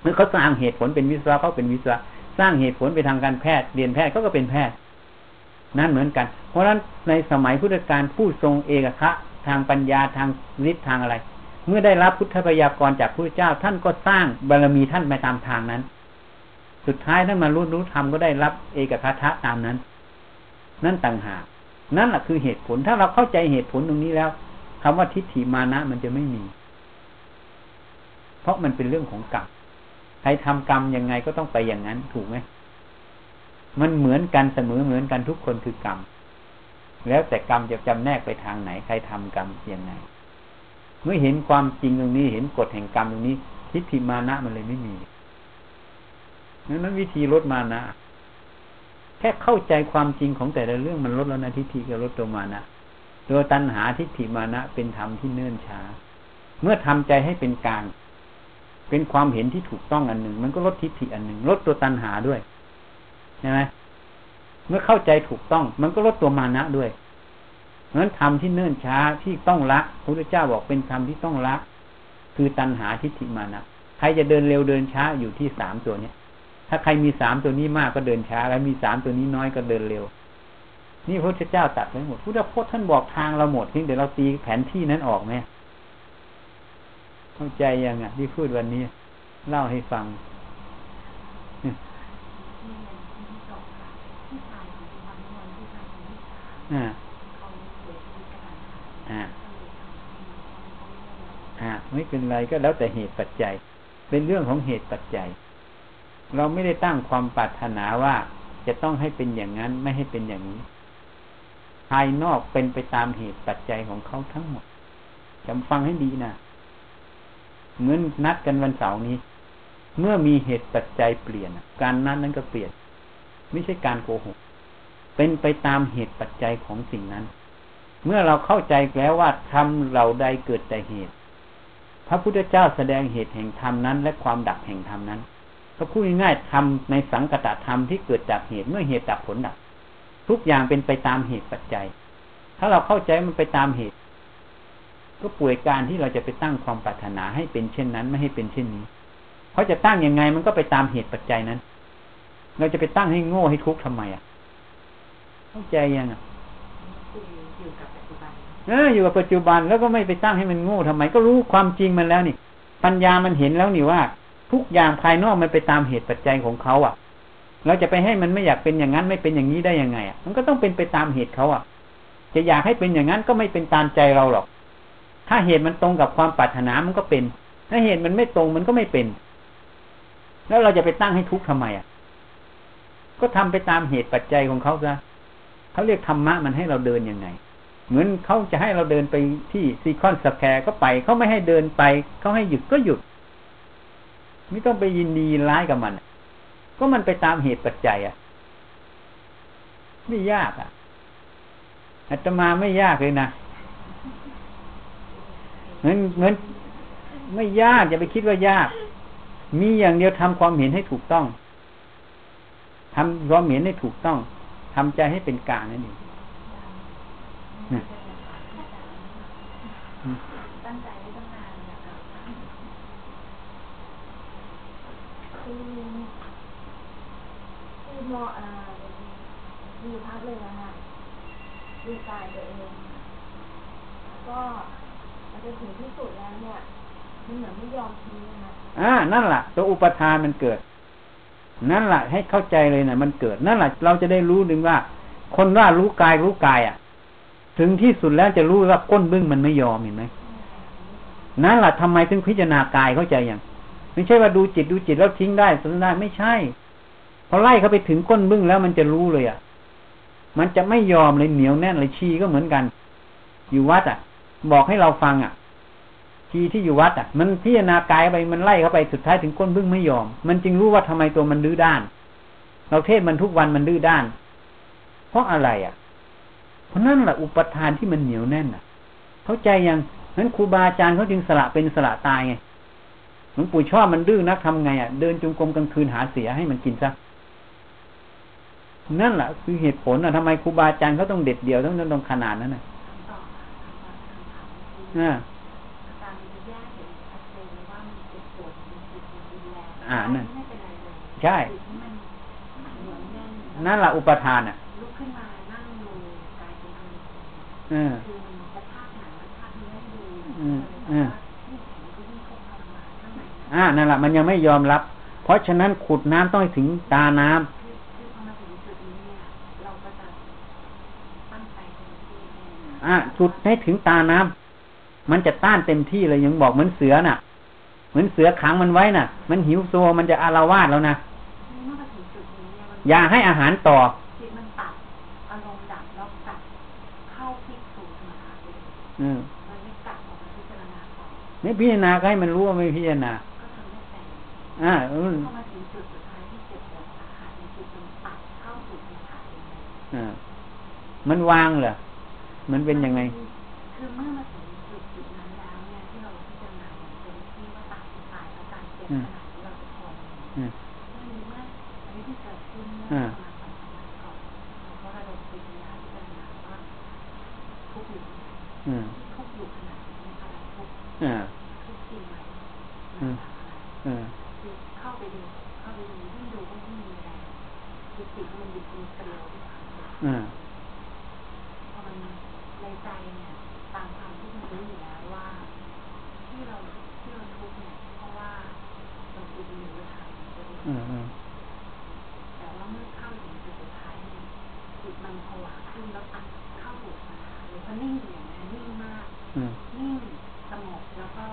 เมื่อเขาสร้างเหตุผลเป็นวิศวะเขาเป็นวิศวะ สร้างเหตุผลไปทางการแพทย์เรียนแพทย์เขาก็เป็นแพทย์ นั่นเหมือนกัน เพราะฉะนั้นในสมัยพุทธกาลผู้ทรงเอกคะทางปัญญาทางฤทธิ์ทางอะไร เมื่อได้รับพุทธพยากรจากพระเจ้าท่านก็สร้างบารมีท่านไปตามทางนั้น สุดท้ายท่านมารู้รู้ธรรมก็ได้รับเอกคทะตามนั้น นั่นต่างหากนั่นแหละคือเหตุผลถ้าเราเข้าใจเหตุผลตรงนี้แล้วคำว่าทิฏฐิมานะมันจะไม่มี เพราะมันเป็นเรื่องของกรรม รทำกรรมยังไงก็ต้องไปอย่างนั้นถูกไหมมันเหมือนกันเสมอเหมือนกันทุกคนคือกรรม แล้วแต่กรรมจะจำแนกไปทางไหน ใครทำกรรมยังไง เมื่อเห็นความจริงตรงนี้เห็นกฎแห่งกรรมตรงนี้ทิฏฐิมานะมันเลยไม่มีนั้นวิธีลดมานะ แค่เข้าใจความจริงของแต่ละเรื่องมันลดแล้วนะทิฏฐิกับลดตัวมานะตัวตัณหาทิฏฐิมานะเป็นธรรมที่เนื่นช้า เมื่อทำใจให้เป็นกลาง เป็นความเห็นที่ถูกต้องอันหนึ่ง มันก็ลดทิฏฐิอันหนึ่งลดตัวตัณหาด้วยใช่ไหมเมื่อเข้าใจถูกต้อง มันก็ลดตัวมานะด้วยเพราะนั้นธรรมที่เนื่นช้าที่ต้องละพระพุทธเจ้าบอกเป็นธรรมที่ต้องละคือตัณหาทิฏฐิมานะใครจะเดินเร็วเดินช้าอยู่ที่สามตัวเนี้ยถ้าใครมีสามตัวนี้มากก็เดินช้า แล้วมีสามตัวนี้น้อยก็เดินเร็ว นี่พระพุทธเจ้าตัดไว้หมดพุทธพจน์ท่านบอกทางเราหมดทีเดี๋ยวเราตีแผนที่นั้นออกไหม เข้าใจยังอะ ที่พูดวันนี้ เล่าให้ฟังอ่าอ่าอ่าไม่เป็นไรก็แล้วแต่เหตุปัจจัย เป็นเรื่องของเหตุปัจจัย เราไม่ได้ตั้งความปรารถนาว่าจะต้องให้เป็นอย่างนั้นไม่ให้เป็นอย่างนี้ ภายนอกเป็นไปตามเหตุปัจจัยของเขาทั้งหมดจำฟังให้ดีนะ เหมือนนัดกันวันเสาร์นี้ เมื่อมีเหตุปัจจัยเปลี่ยน การนัดนั้นก็เปลี่ยน ไม่ใช่การโกหก เป็นไปตามเหตุปัจจัยของสิ่งนั้น เมื่อเราเข้าใจแล้วว่าทำเราใดเกิดแต่เหตุ พระพุทธเจ้าแสดงเหตุแห่งธรรมนั้น และความดับแห่งธรรมนั้นก็พูดง่ายๆทำในสังกตธรรมที่เกิดจากเหตุเมื่อเหตุดับผลดับทุกอย่างเป็นไปตามเหตุปัจจัย ถ้าเราเข้าใจมันไปตามเหตุ ก็ป่วยการที่เราจะไปตั้งความปรารถนาให้เป็นเช่นนั้น ไม่ให้เป็นเช่นนี้ เพราะจะตั้งยังไงมันก็ไปตามเหตุปัจจัยนั้น เราจะไปตั้งให้โง่ให้ทุกข์ทำไมอะ เข้าใจยังอะอยู่กับปัจจุบันเอออยู่กับปัจจุบันแล้วก็ไม่ไปตั้งให้มันโง่ทำไม ก็รู้ความจริงมันแล้วนี่ ปัญญามันเห็นแล้วนี่ว่า ทุกอย่างภายนอกมันไปตามเหตุปัจจัยของเขาอะ เราจะไปให้มันไม่อยากเป็นอย่างนั้นไม่เป็นอย่างนี้ได้ยังไงอะ มันก็ต้องเป็นไปตามเหตุเขาอะ จะอยากให้เป็นอย่างนั้นก็ไม่เป็นตามใจเราหรอก ถ้าเหตุมันตรงกับความปรารถนามันก็เป็น ถ้าเหตุมันไม่ตรงมันก็ไม่เป็น แล้วเราจะไปตั้งให้ทุกข์ทำไมอะ ก็ทำไปตามเหตุปัจจัยของเขาซะเขาเรียกธรรมะมันให้เราเดินยังไง เหมือนเขาจะให้เราเดินไปที่ซีคอนสแควร์ก็ไปเขาไม่ให้เดินไปเขาให้หยุดก็หยุด ไม่ต้องไปยินดีร้ายกับมัน ก็มันไปตามเหตุปัจจัย อะ ไม่ยากอะอาตมาไม่ยากเลยนะ เหมือนเหมือนไม่ยากอย่าไปคิดว่ายาก มีอย่างเดียวทำความเห็นให้ถูกต้องทำความเห็นให้ถูกต้องทำใจให้เป็นกลางนั่นเองมออ่าดูพักเลยนะคะดูกายตัวเอง ก็ นจะถึงที่สุดแล้วเนี่ยมันเหมือนไม่ยอมทิ้งนะคะอ่านั่นแหละตัวอุปทานมันเกิด นั่นแหละให้เข้าใจเลยนะมันเกิด นั่นแหละเราจะได้รู้ดึงว่า คนว่ารู้กายรู้กายอะ ถึงที่สุดแล้วจะรู้ว่าก้นบึ้งมันไม่ยอมเห็นไหมนั่นแหละทำไมถึงพิจารณากายเข้าใจอย่างไม่ใช่ว่าดูจิตดูจิตแล้วทิ้งได้สุดได้ไม่ใช่พอไล่เขาไปถึงก้นบึ้งแล้วมันจะรู้เลยอะ มันจะไม่ยอมเลยเหนียวแน่นเลยชีก็เหมือนกัน อยู่วัดอะ บอกให้เราฟังอะ ชีที่อยู่วัดอะ มันพิจารณากายไปมันไล่เข้าไปสุดท้ายถึงก้นบึ้งไม่ยอม มันจึงรู้ว่าทำไมตัวมันดื้อด้าน เราเทศมันทุกวันมันดื้อด้าน เพราะอะไรอะ เพราะนั่นแหละอุปทานที่มันเหนียวแน่นอะ เข้าใจยังนั้นครูบาอาจารย์เขาจึงสละเป็นสละตายไงหลวงปู่ชอบมันดื้อนักทำไงอะเดินจงกรมกลางคืนหาเสียให้มันกินซะนั่นแหละคือเหตุผลอะทำไมครูบาอาจารย์เขาต้องเด็ดเดียวต้องต้องขนาดนั้นอะอ่า อ่านั่นไม่เป็นไรเลยใช่จิตที่มันเหนียวแน่นนั่นแหละอุปทานอะลุกขึ้นมานั่งดูกายเป็นอารมณ์เออคือมันกระชากหนังกระชากเนื้อให้ดูอืมเลยอืว่ามที่แข็งก็ยิ่งเข้าทรมานข้างในนะอ่านั่นแหละมันยังไม่ยอมรับ เพราะฉะนั้นขุดน้ำต้องให้ถึงตาน้ำคือคือพอมาถึงจุดนี้เนี่ยเราก็จะตั้งใจเต็มที่เลยนะอ่าจุดให้ถึงตาน้ำมันจะต้านเต็มที่เลยยังบอกเหมือนเสือน่ะ เหมือนเสือขังมันไว้น่ะ มันหิวโซมันจะอารวาสแล้วนะเมื่อมาถึงจุดนี้เนี่ยมันอย่าให้อาหารต่อจิตมันตัดอารมณ์ดับแล้วกลับเข้าที่สู่สมถะเลยอืมมันไม่กลับออกมาพิจารณาต่อไม่พิจารณาก็ให้มันรู้ว่าไม่พิจารณาก็ทำไม่เป็นอ่าเออพอมาถึงจุดสุดท้ายที่เจ็บปวดสาหัสในจิตมันตัดเข้าสู่สมถะเลยอ่ามันวางเหรอ มันเป็นยังไง คือเมื่อ อืมไม่รู้ว่าอันนี้ที่เกิดขึ้นเมื่ออ่าประมาณสองสามวันก่อนเราก็ระดมปัญญาพิจารณาว่าทุกข์อยู่อืมทุกข์อยู่ขนาดนี้อะไรทุกข์อ่าทุกข์จริงไหมอืมมาจากอะไรอ่าคือเข้าไปดูเข้าไปดูยิ่งดูก็ยิ่งมีแรงคือจิตมันดิบมีเกลียวด้วยค่ะอ่า พอมันในใจเนี่ยตามความที่มันรู้อยู่แล้วว่า ที่เราที่เราทุกข์เนี่ยเพราะว่าเราติดอยู่ในทางตัวเอง อืมอืม แต่ว่าเมื่อเข้าถึงจุดสุดท้ายเนี่ยจิตมันผวาขึ้นแล้วตัดเข้าสู่สมาธิเลยเพราะนิ่งอยู่อย่างนั้นนิ่งมาก อืม นิ่งสงบแล้วก็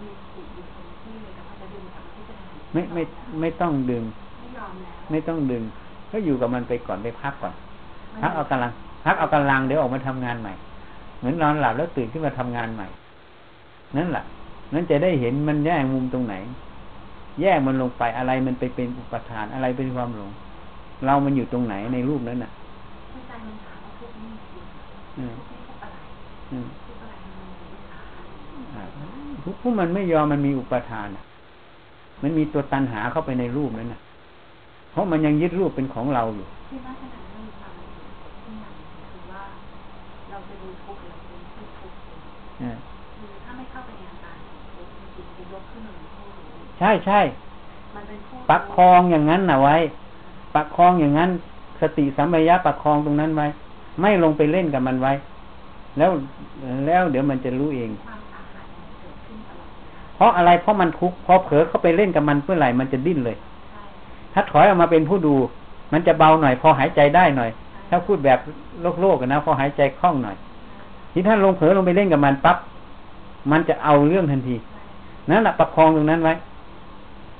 มีสติอยู่คงที่เลยแต่พอจะดึงกลับมาพิจารณา ไม่ไม่ไม่ต้องดึงไม่ยอมแล้วไม่ต้องดึง ก็อยู่กับมันไปก่อนไปพักก่อน พักเอากำลัง พักเอากำลังเดี๋ยวออกมาทำงานใหม่ เหมือนนอนหลับแล้วตื่นขึ้นมาทำงานใหม่ นั่นแหละนั่นจะได้เห็นมันแยกมุมตรงไหน แยกมันลงไปอะไรมันไปเป็นอุปทานอะไรเป็นความหลง เรามันอยู่ตรงไหนในรูปนั้นน่ะคือใจมันถามว่าทุกข์นี่จริงอืมทุกข์นี่ทุกข์อะไรอืมทุกข์อะไรมันมีวิชาอ่าทุกผู้มันไม่ยอมมันมีอุปทานน่ะ มันมีตัวตันหาเข้าไปในรูปนั้นน่ะเพราะมันยังยึดรูปเป็นของเราอยู่ที่ลักษณะนั้นมีความละเอียดที่อย่างหนึ่งคือว่าเราจะดูทุกข์หรือเป็นที่ทุกข์เองอ่าคือถ้าไม่เข้าไปในอาการของทุกข์จิตจะยกขึ้นมาเป็นผู้รู้ใช่ใช่มันเป็นผู้ประคองอย่างนั้นน่ะไว้ประคองอย่างนั้น สติสัมปชัญญะประคองตรงนั้นไว้ ไม่ลงไปเล่นกับมันไว้ แล้วแล้วเดี๋ยวมันจะรู้เองความ ราะอะไรเพราะมันทุกข์พอเผลอเข้าไปเล่นกับมันเมื่อไหร่มันจะดิ้นเลยใช่ถ้าถอยออกมาเป็นผู้ดู มันจะเบาหน่อย พอหายใจได้หน่อย ถ้าพูดแบบโลกโลกนะพอหายใจคล่องหน่อยที่ท่านลงเผลอลงไปเล่นกับมันปั๊บมันจะเอาเรื่องทันทีนั่นแหละประคองตรงนั้นไว้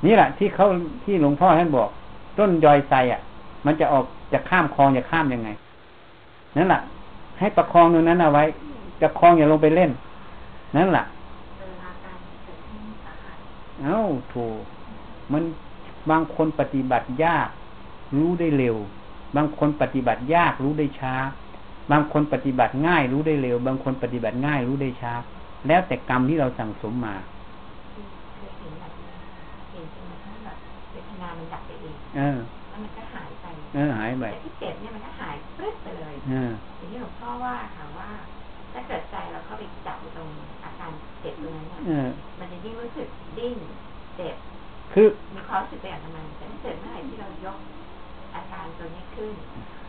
นี่แหละที่เขาที่หลวงพ่อท่านบอก ต้นยอยไซอะ มันจะออกจะข้ามคลองจะข้ามยังไง นั่นแหละให้ประคองตรงนั้นเอาไว้จะคลองอย่าลงไปเล่น นั่นแหละ เวลาการเกิดขึ้นสาหัส เอ้าถูกมันบางคนปฏิบัติยาก รู้ได้เร็ว บางคนปฏิบัติยากรู้ได้ช้า บางคนปฏิบัติง่ายรู้ได้เร็ว บางคนปฏิบัติง่ายรู้ได้ช้า แล้วแต่กรรมที่เราสั่งสมมาอ่ามันดับไปเออแล้วมันก็หายไปเออหายไปแต่ที่เจ็บเนี่ยมันก็หายปรึ๊ดไปเลยเอออย่างที่หลวงพ่อว่าค่ะว่า ถ้าเกิดใจเราเข้าไปจับตรงอาการเจ็บตรงนั้นเนี่ย ยิ่งรู้สึกดิ้นเจ็บคือมีความรู้สึกแบบนั้นแต่ถ้าเกิดเมื่อไหร่ที่เรายกอาการตัวนี้ขึ้น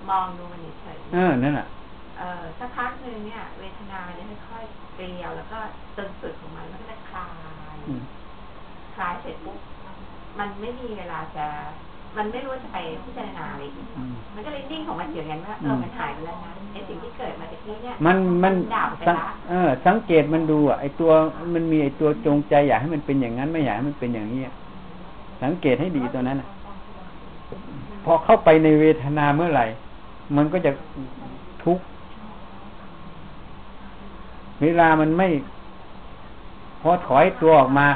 มองดูมันเฉยๆเออนั่นแหละเอ่อสักพักหนึ่งเนี่ย เวทนาเนี่ยค่อยๆเกลียวแล้วก็จนสุดของมันมันก็จะคลายอืมคลายเสร็จปุ๊บมันไม่มีเวลาจะ มันไม่รู้จะไปพิจารณาอะไรอีกอืมมันก็เลยนิ่งของมันอยู่อย่างนั้นว่าเออมันหายไปแล้วนะไอสิ่งที่เกิดมาจากนี้เนี่ย มันมันดับไปสังละเออ สังเกตมันดูอะไอตัวมันมีไอตัวจงใจอยากให้มันเป็นอย่างนั้นไม่อยากให้มันเป็นอย่างนี้อะสังเกตให้ดีตัวนั้นอะพอเข้าไปในเวทนาเมื่อไหร่ มันก็จะทุกข์เวลามันไม่ พอถอยตัวออกมา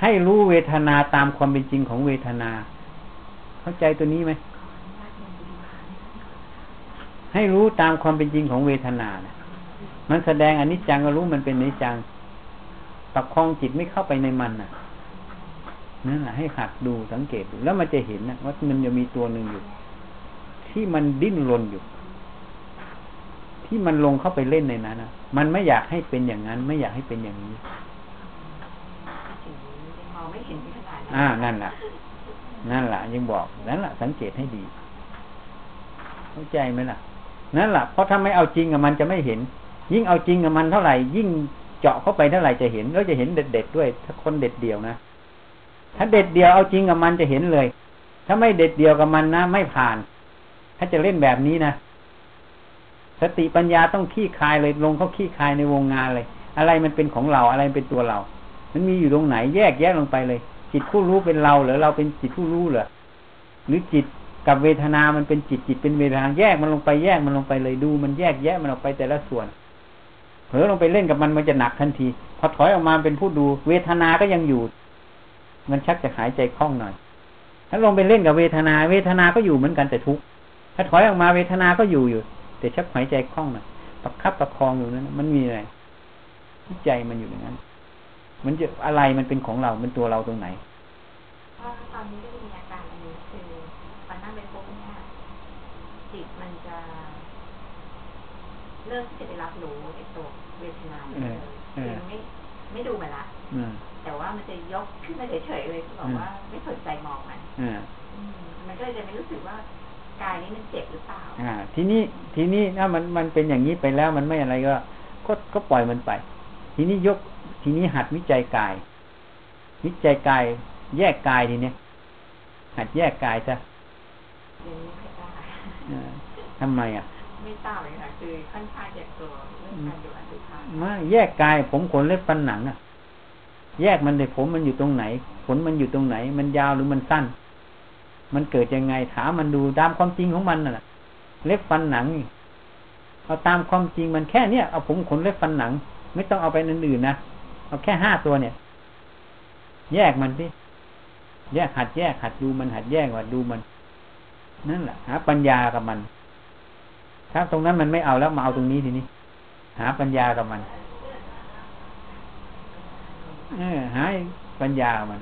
ให้รู้เวทนาตามความเป็นจริงของเวทนา เข้าใจตัวนี้ไหม ให้รู้ตามความเป็นจริงของเวทนานะมันแสดงอนิจจังก็รู้มันเป็นอนิจจังประคองจิตไม่เข้าไปในมันน่ะนั่นแหละให้หัดดูสังเกตดูแล้วมันจะเห็นนะว่ามันจะมีตัวหนึ่งอยู่ทที่มันดิ้นรนอยู่ ที่มันลงเข้าไปเล่นในนั้นนะมันไม่อยากให้เป็นอย่างนั้น ไม่อยากให้เป็นอย่างนี้ถึงมองไม่เห็นขนาดนั้นอ่านั่นแหละ นั่นแหละยังบอกนั่นแหละสังเกตให้ดีเข้าใจไหมล่ะ นั่นแหละเพราะถ้าไม่เอาจริงกับมันจะไม่เห็น ยิ่งเอาจริงกับมันเท่าไหร่ ยิ่งเจาะเข้าไปเท่าไหร่จะเห็นแล้วจะเห็นเด็ดๆด้วย ถ้าคนเด็ดเดียวนะถ้าเด็ดเดียวเอาจริงกับมันจะเห็นเลย ถ้าไม่เด็ดเดียวกับมันนะไม่ผ่าน ถ้าจะเล่นแบบนี้นะสติปัญญาต้องขี้คายเลยลงเข้าขี้คายในวงงานเลย อะไรมันเป็นของเราอะไรเป็นตัวเรา มันมีอยู่ตรงไหนแยกแยะลงไปเลย จิตผู้รู้เป็นเราหรือเราเป็นจิตผู้รู้เหรอหรือจิตกับเวทนามันเป็นจิตจิตเป็นเวทนาแยกมันลงไปแยกมันลงไปเลยดู มันแยกแยะมันออกไปแต่ละส่วนเผลอลงไปเล่นกับมันมันจะหนักทันที พอถอยออกมาเป็นผู้ดู เวทนาก็ยังอยู่ มันชักจะหายใจคล่องหน่อย ถ้าลงไปเล่นกับเวทนา เวทนาก็อยู่เหมือนกันแต่ทุกถ้าถอยออกมาเวทนาก็อยู่อยู่ แต่ชักหายใจคล่องหน่อยประคับประคองอยู่นั้นมันมีอะไรใจมันอยู่อย่างนั้น มันจะอะไรมันเป็นของเรา มันตัวเราตรงไหนเพราะตอนนี้ก็มีอาการอันนี้คือตอนนั่งไปปุ๊บเนี่ยจิตมันจะ เริ่มที่จะไปรับรู้ไอ้ตัวเวทนาเออเออคือไม่ไม่ดูมันละอืมแต่ว่ามันจะยกขึ้นมาเฉยๆเลยคือบอกว่าไม่สนใจมองมันอ่าอืมมันก็เลยจะไม่รู้สึกว่ากายนี้มันเจ็บหรือเปล่า อ่า ทีนี้ทีนี้ถ้ามันมันเป็นอย่างนี้ไปแล้วมันไม่อะไรก็ ก็ก็ปล่อยมันไป ทีนี้ยก ทีนี้หัดวิจัยกาย วิจัยกายแยกกายทีเนี้ยหัดแยกกายซะเรียนไม่ค่อยได้อ่าทำไมอะ ไม่ทราบเลยค่ะคือค่อนข้างจะกลัวเรื่องการดูอสุภะมาแยกกายผมขนเล็บฟันหนังอะ แยกมันเลยผมมันอยู่ตรงไหน ขนมันอยู่ตรงไหน มันยาวหรือมันสั้น มันเกิดยังไงถามมันดูตามความจริงของมันน่ะเล็บฟันหนังนี่เอาตามความจริงมันแค่เนี้ยเอาผมขนเล็บฟันหนัง ไม่ต้องเอาไปอื่นๆนะ เอาแค่ห้าตัวเนี่ย แยกมันพี่แยกหัดแยกหัดดูมันหัดแยกหัดดูมัน นั่นแหละหาปัญญากับมัน ถ้าตรงนั้นมันไม่เอาแล้วมาเอาตรงนี้ทีนี้ หาปัญญากับมัน เออหาปัญญามัน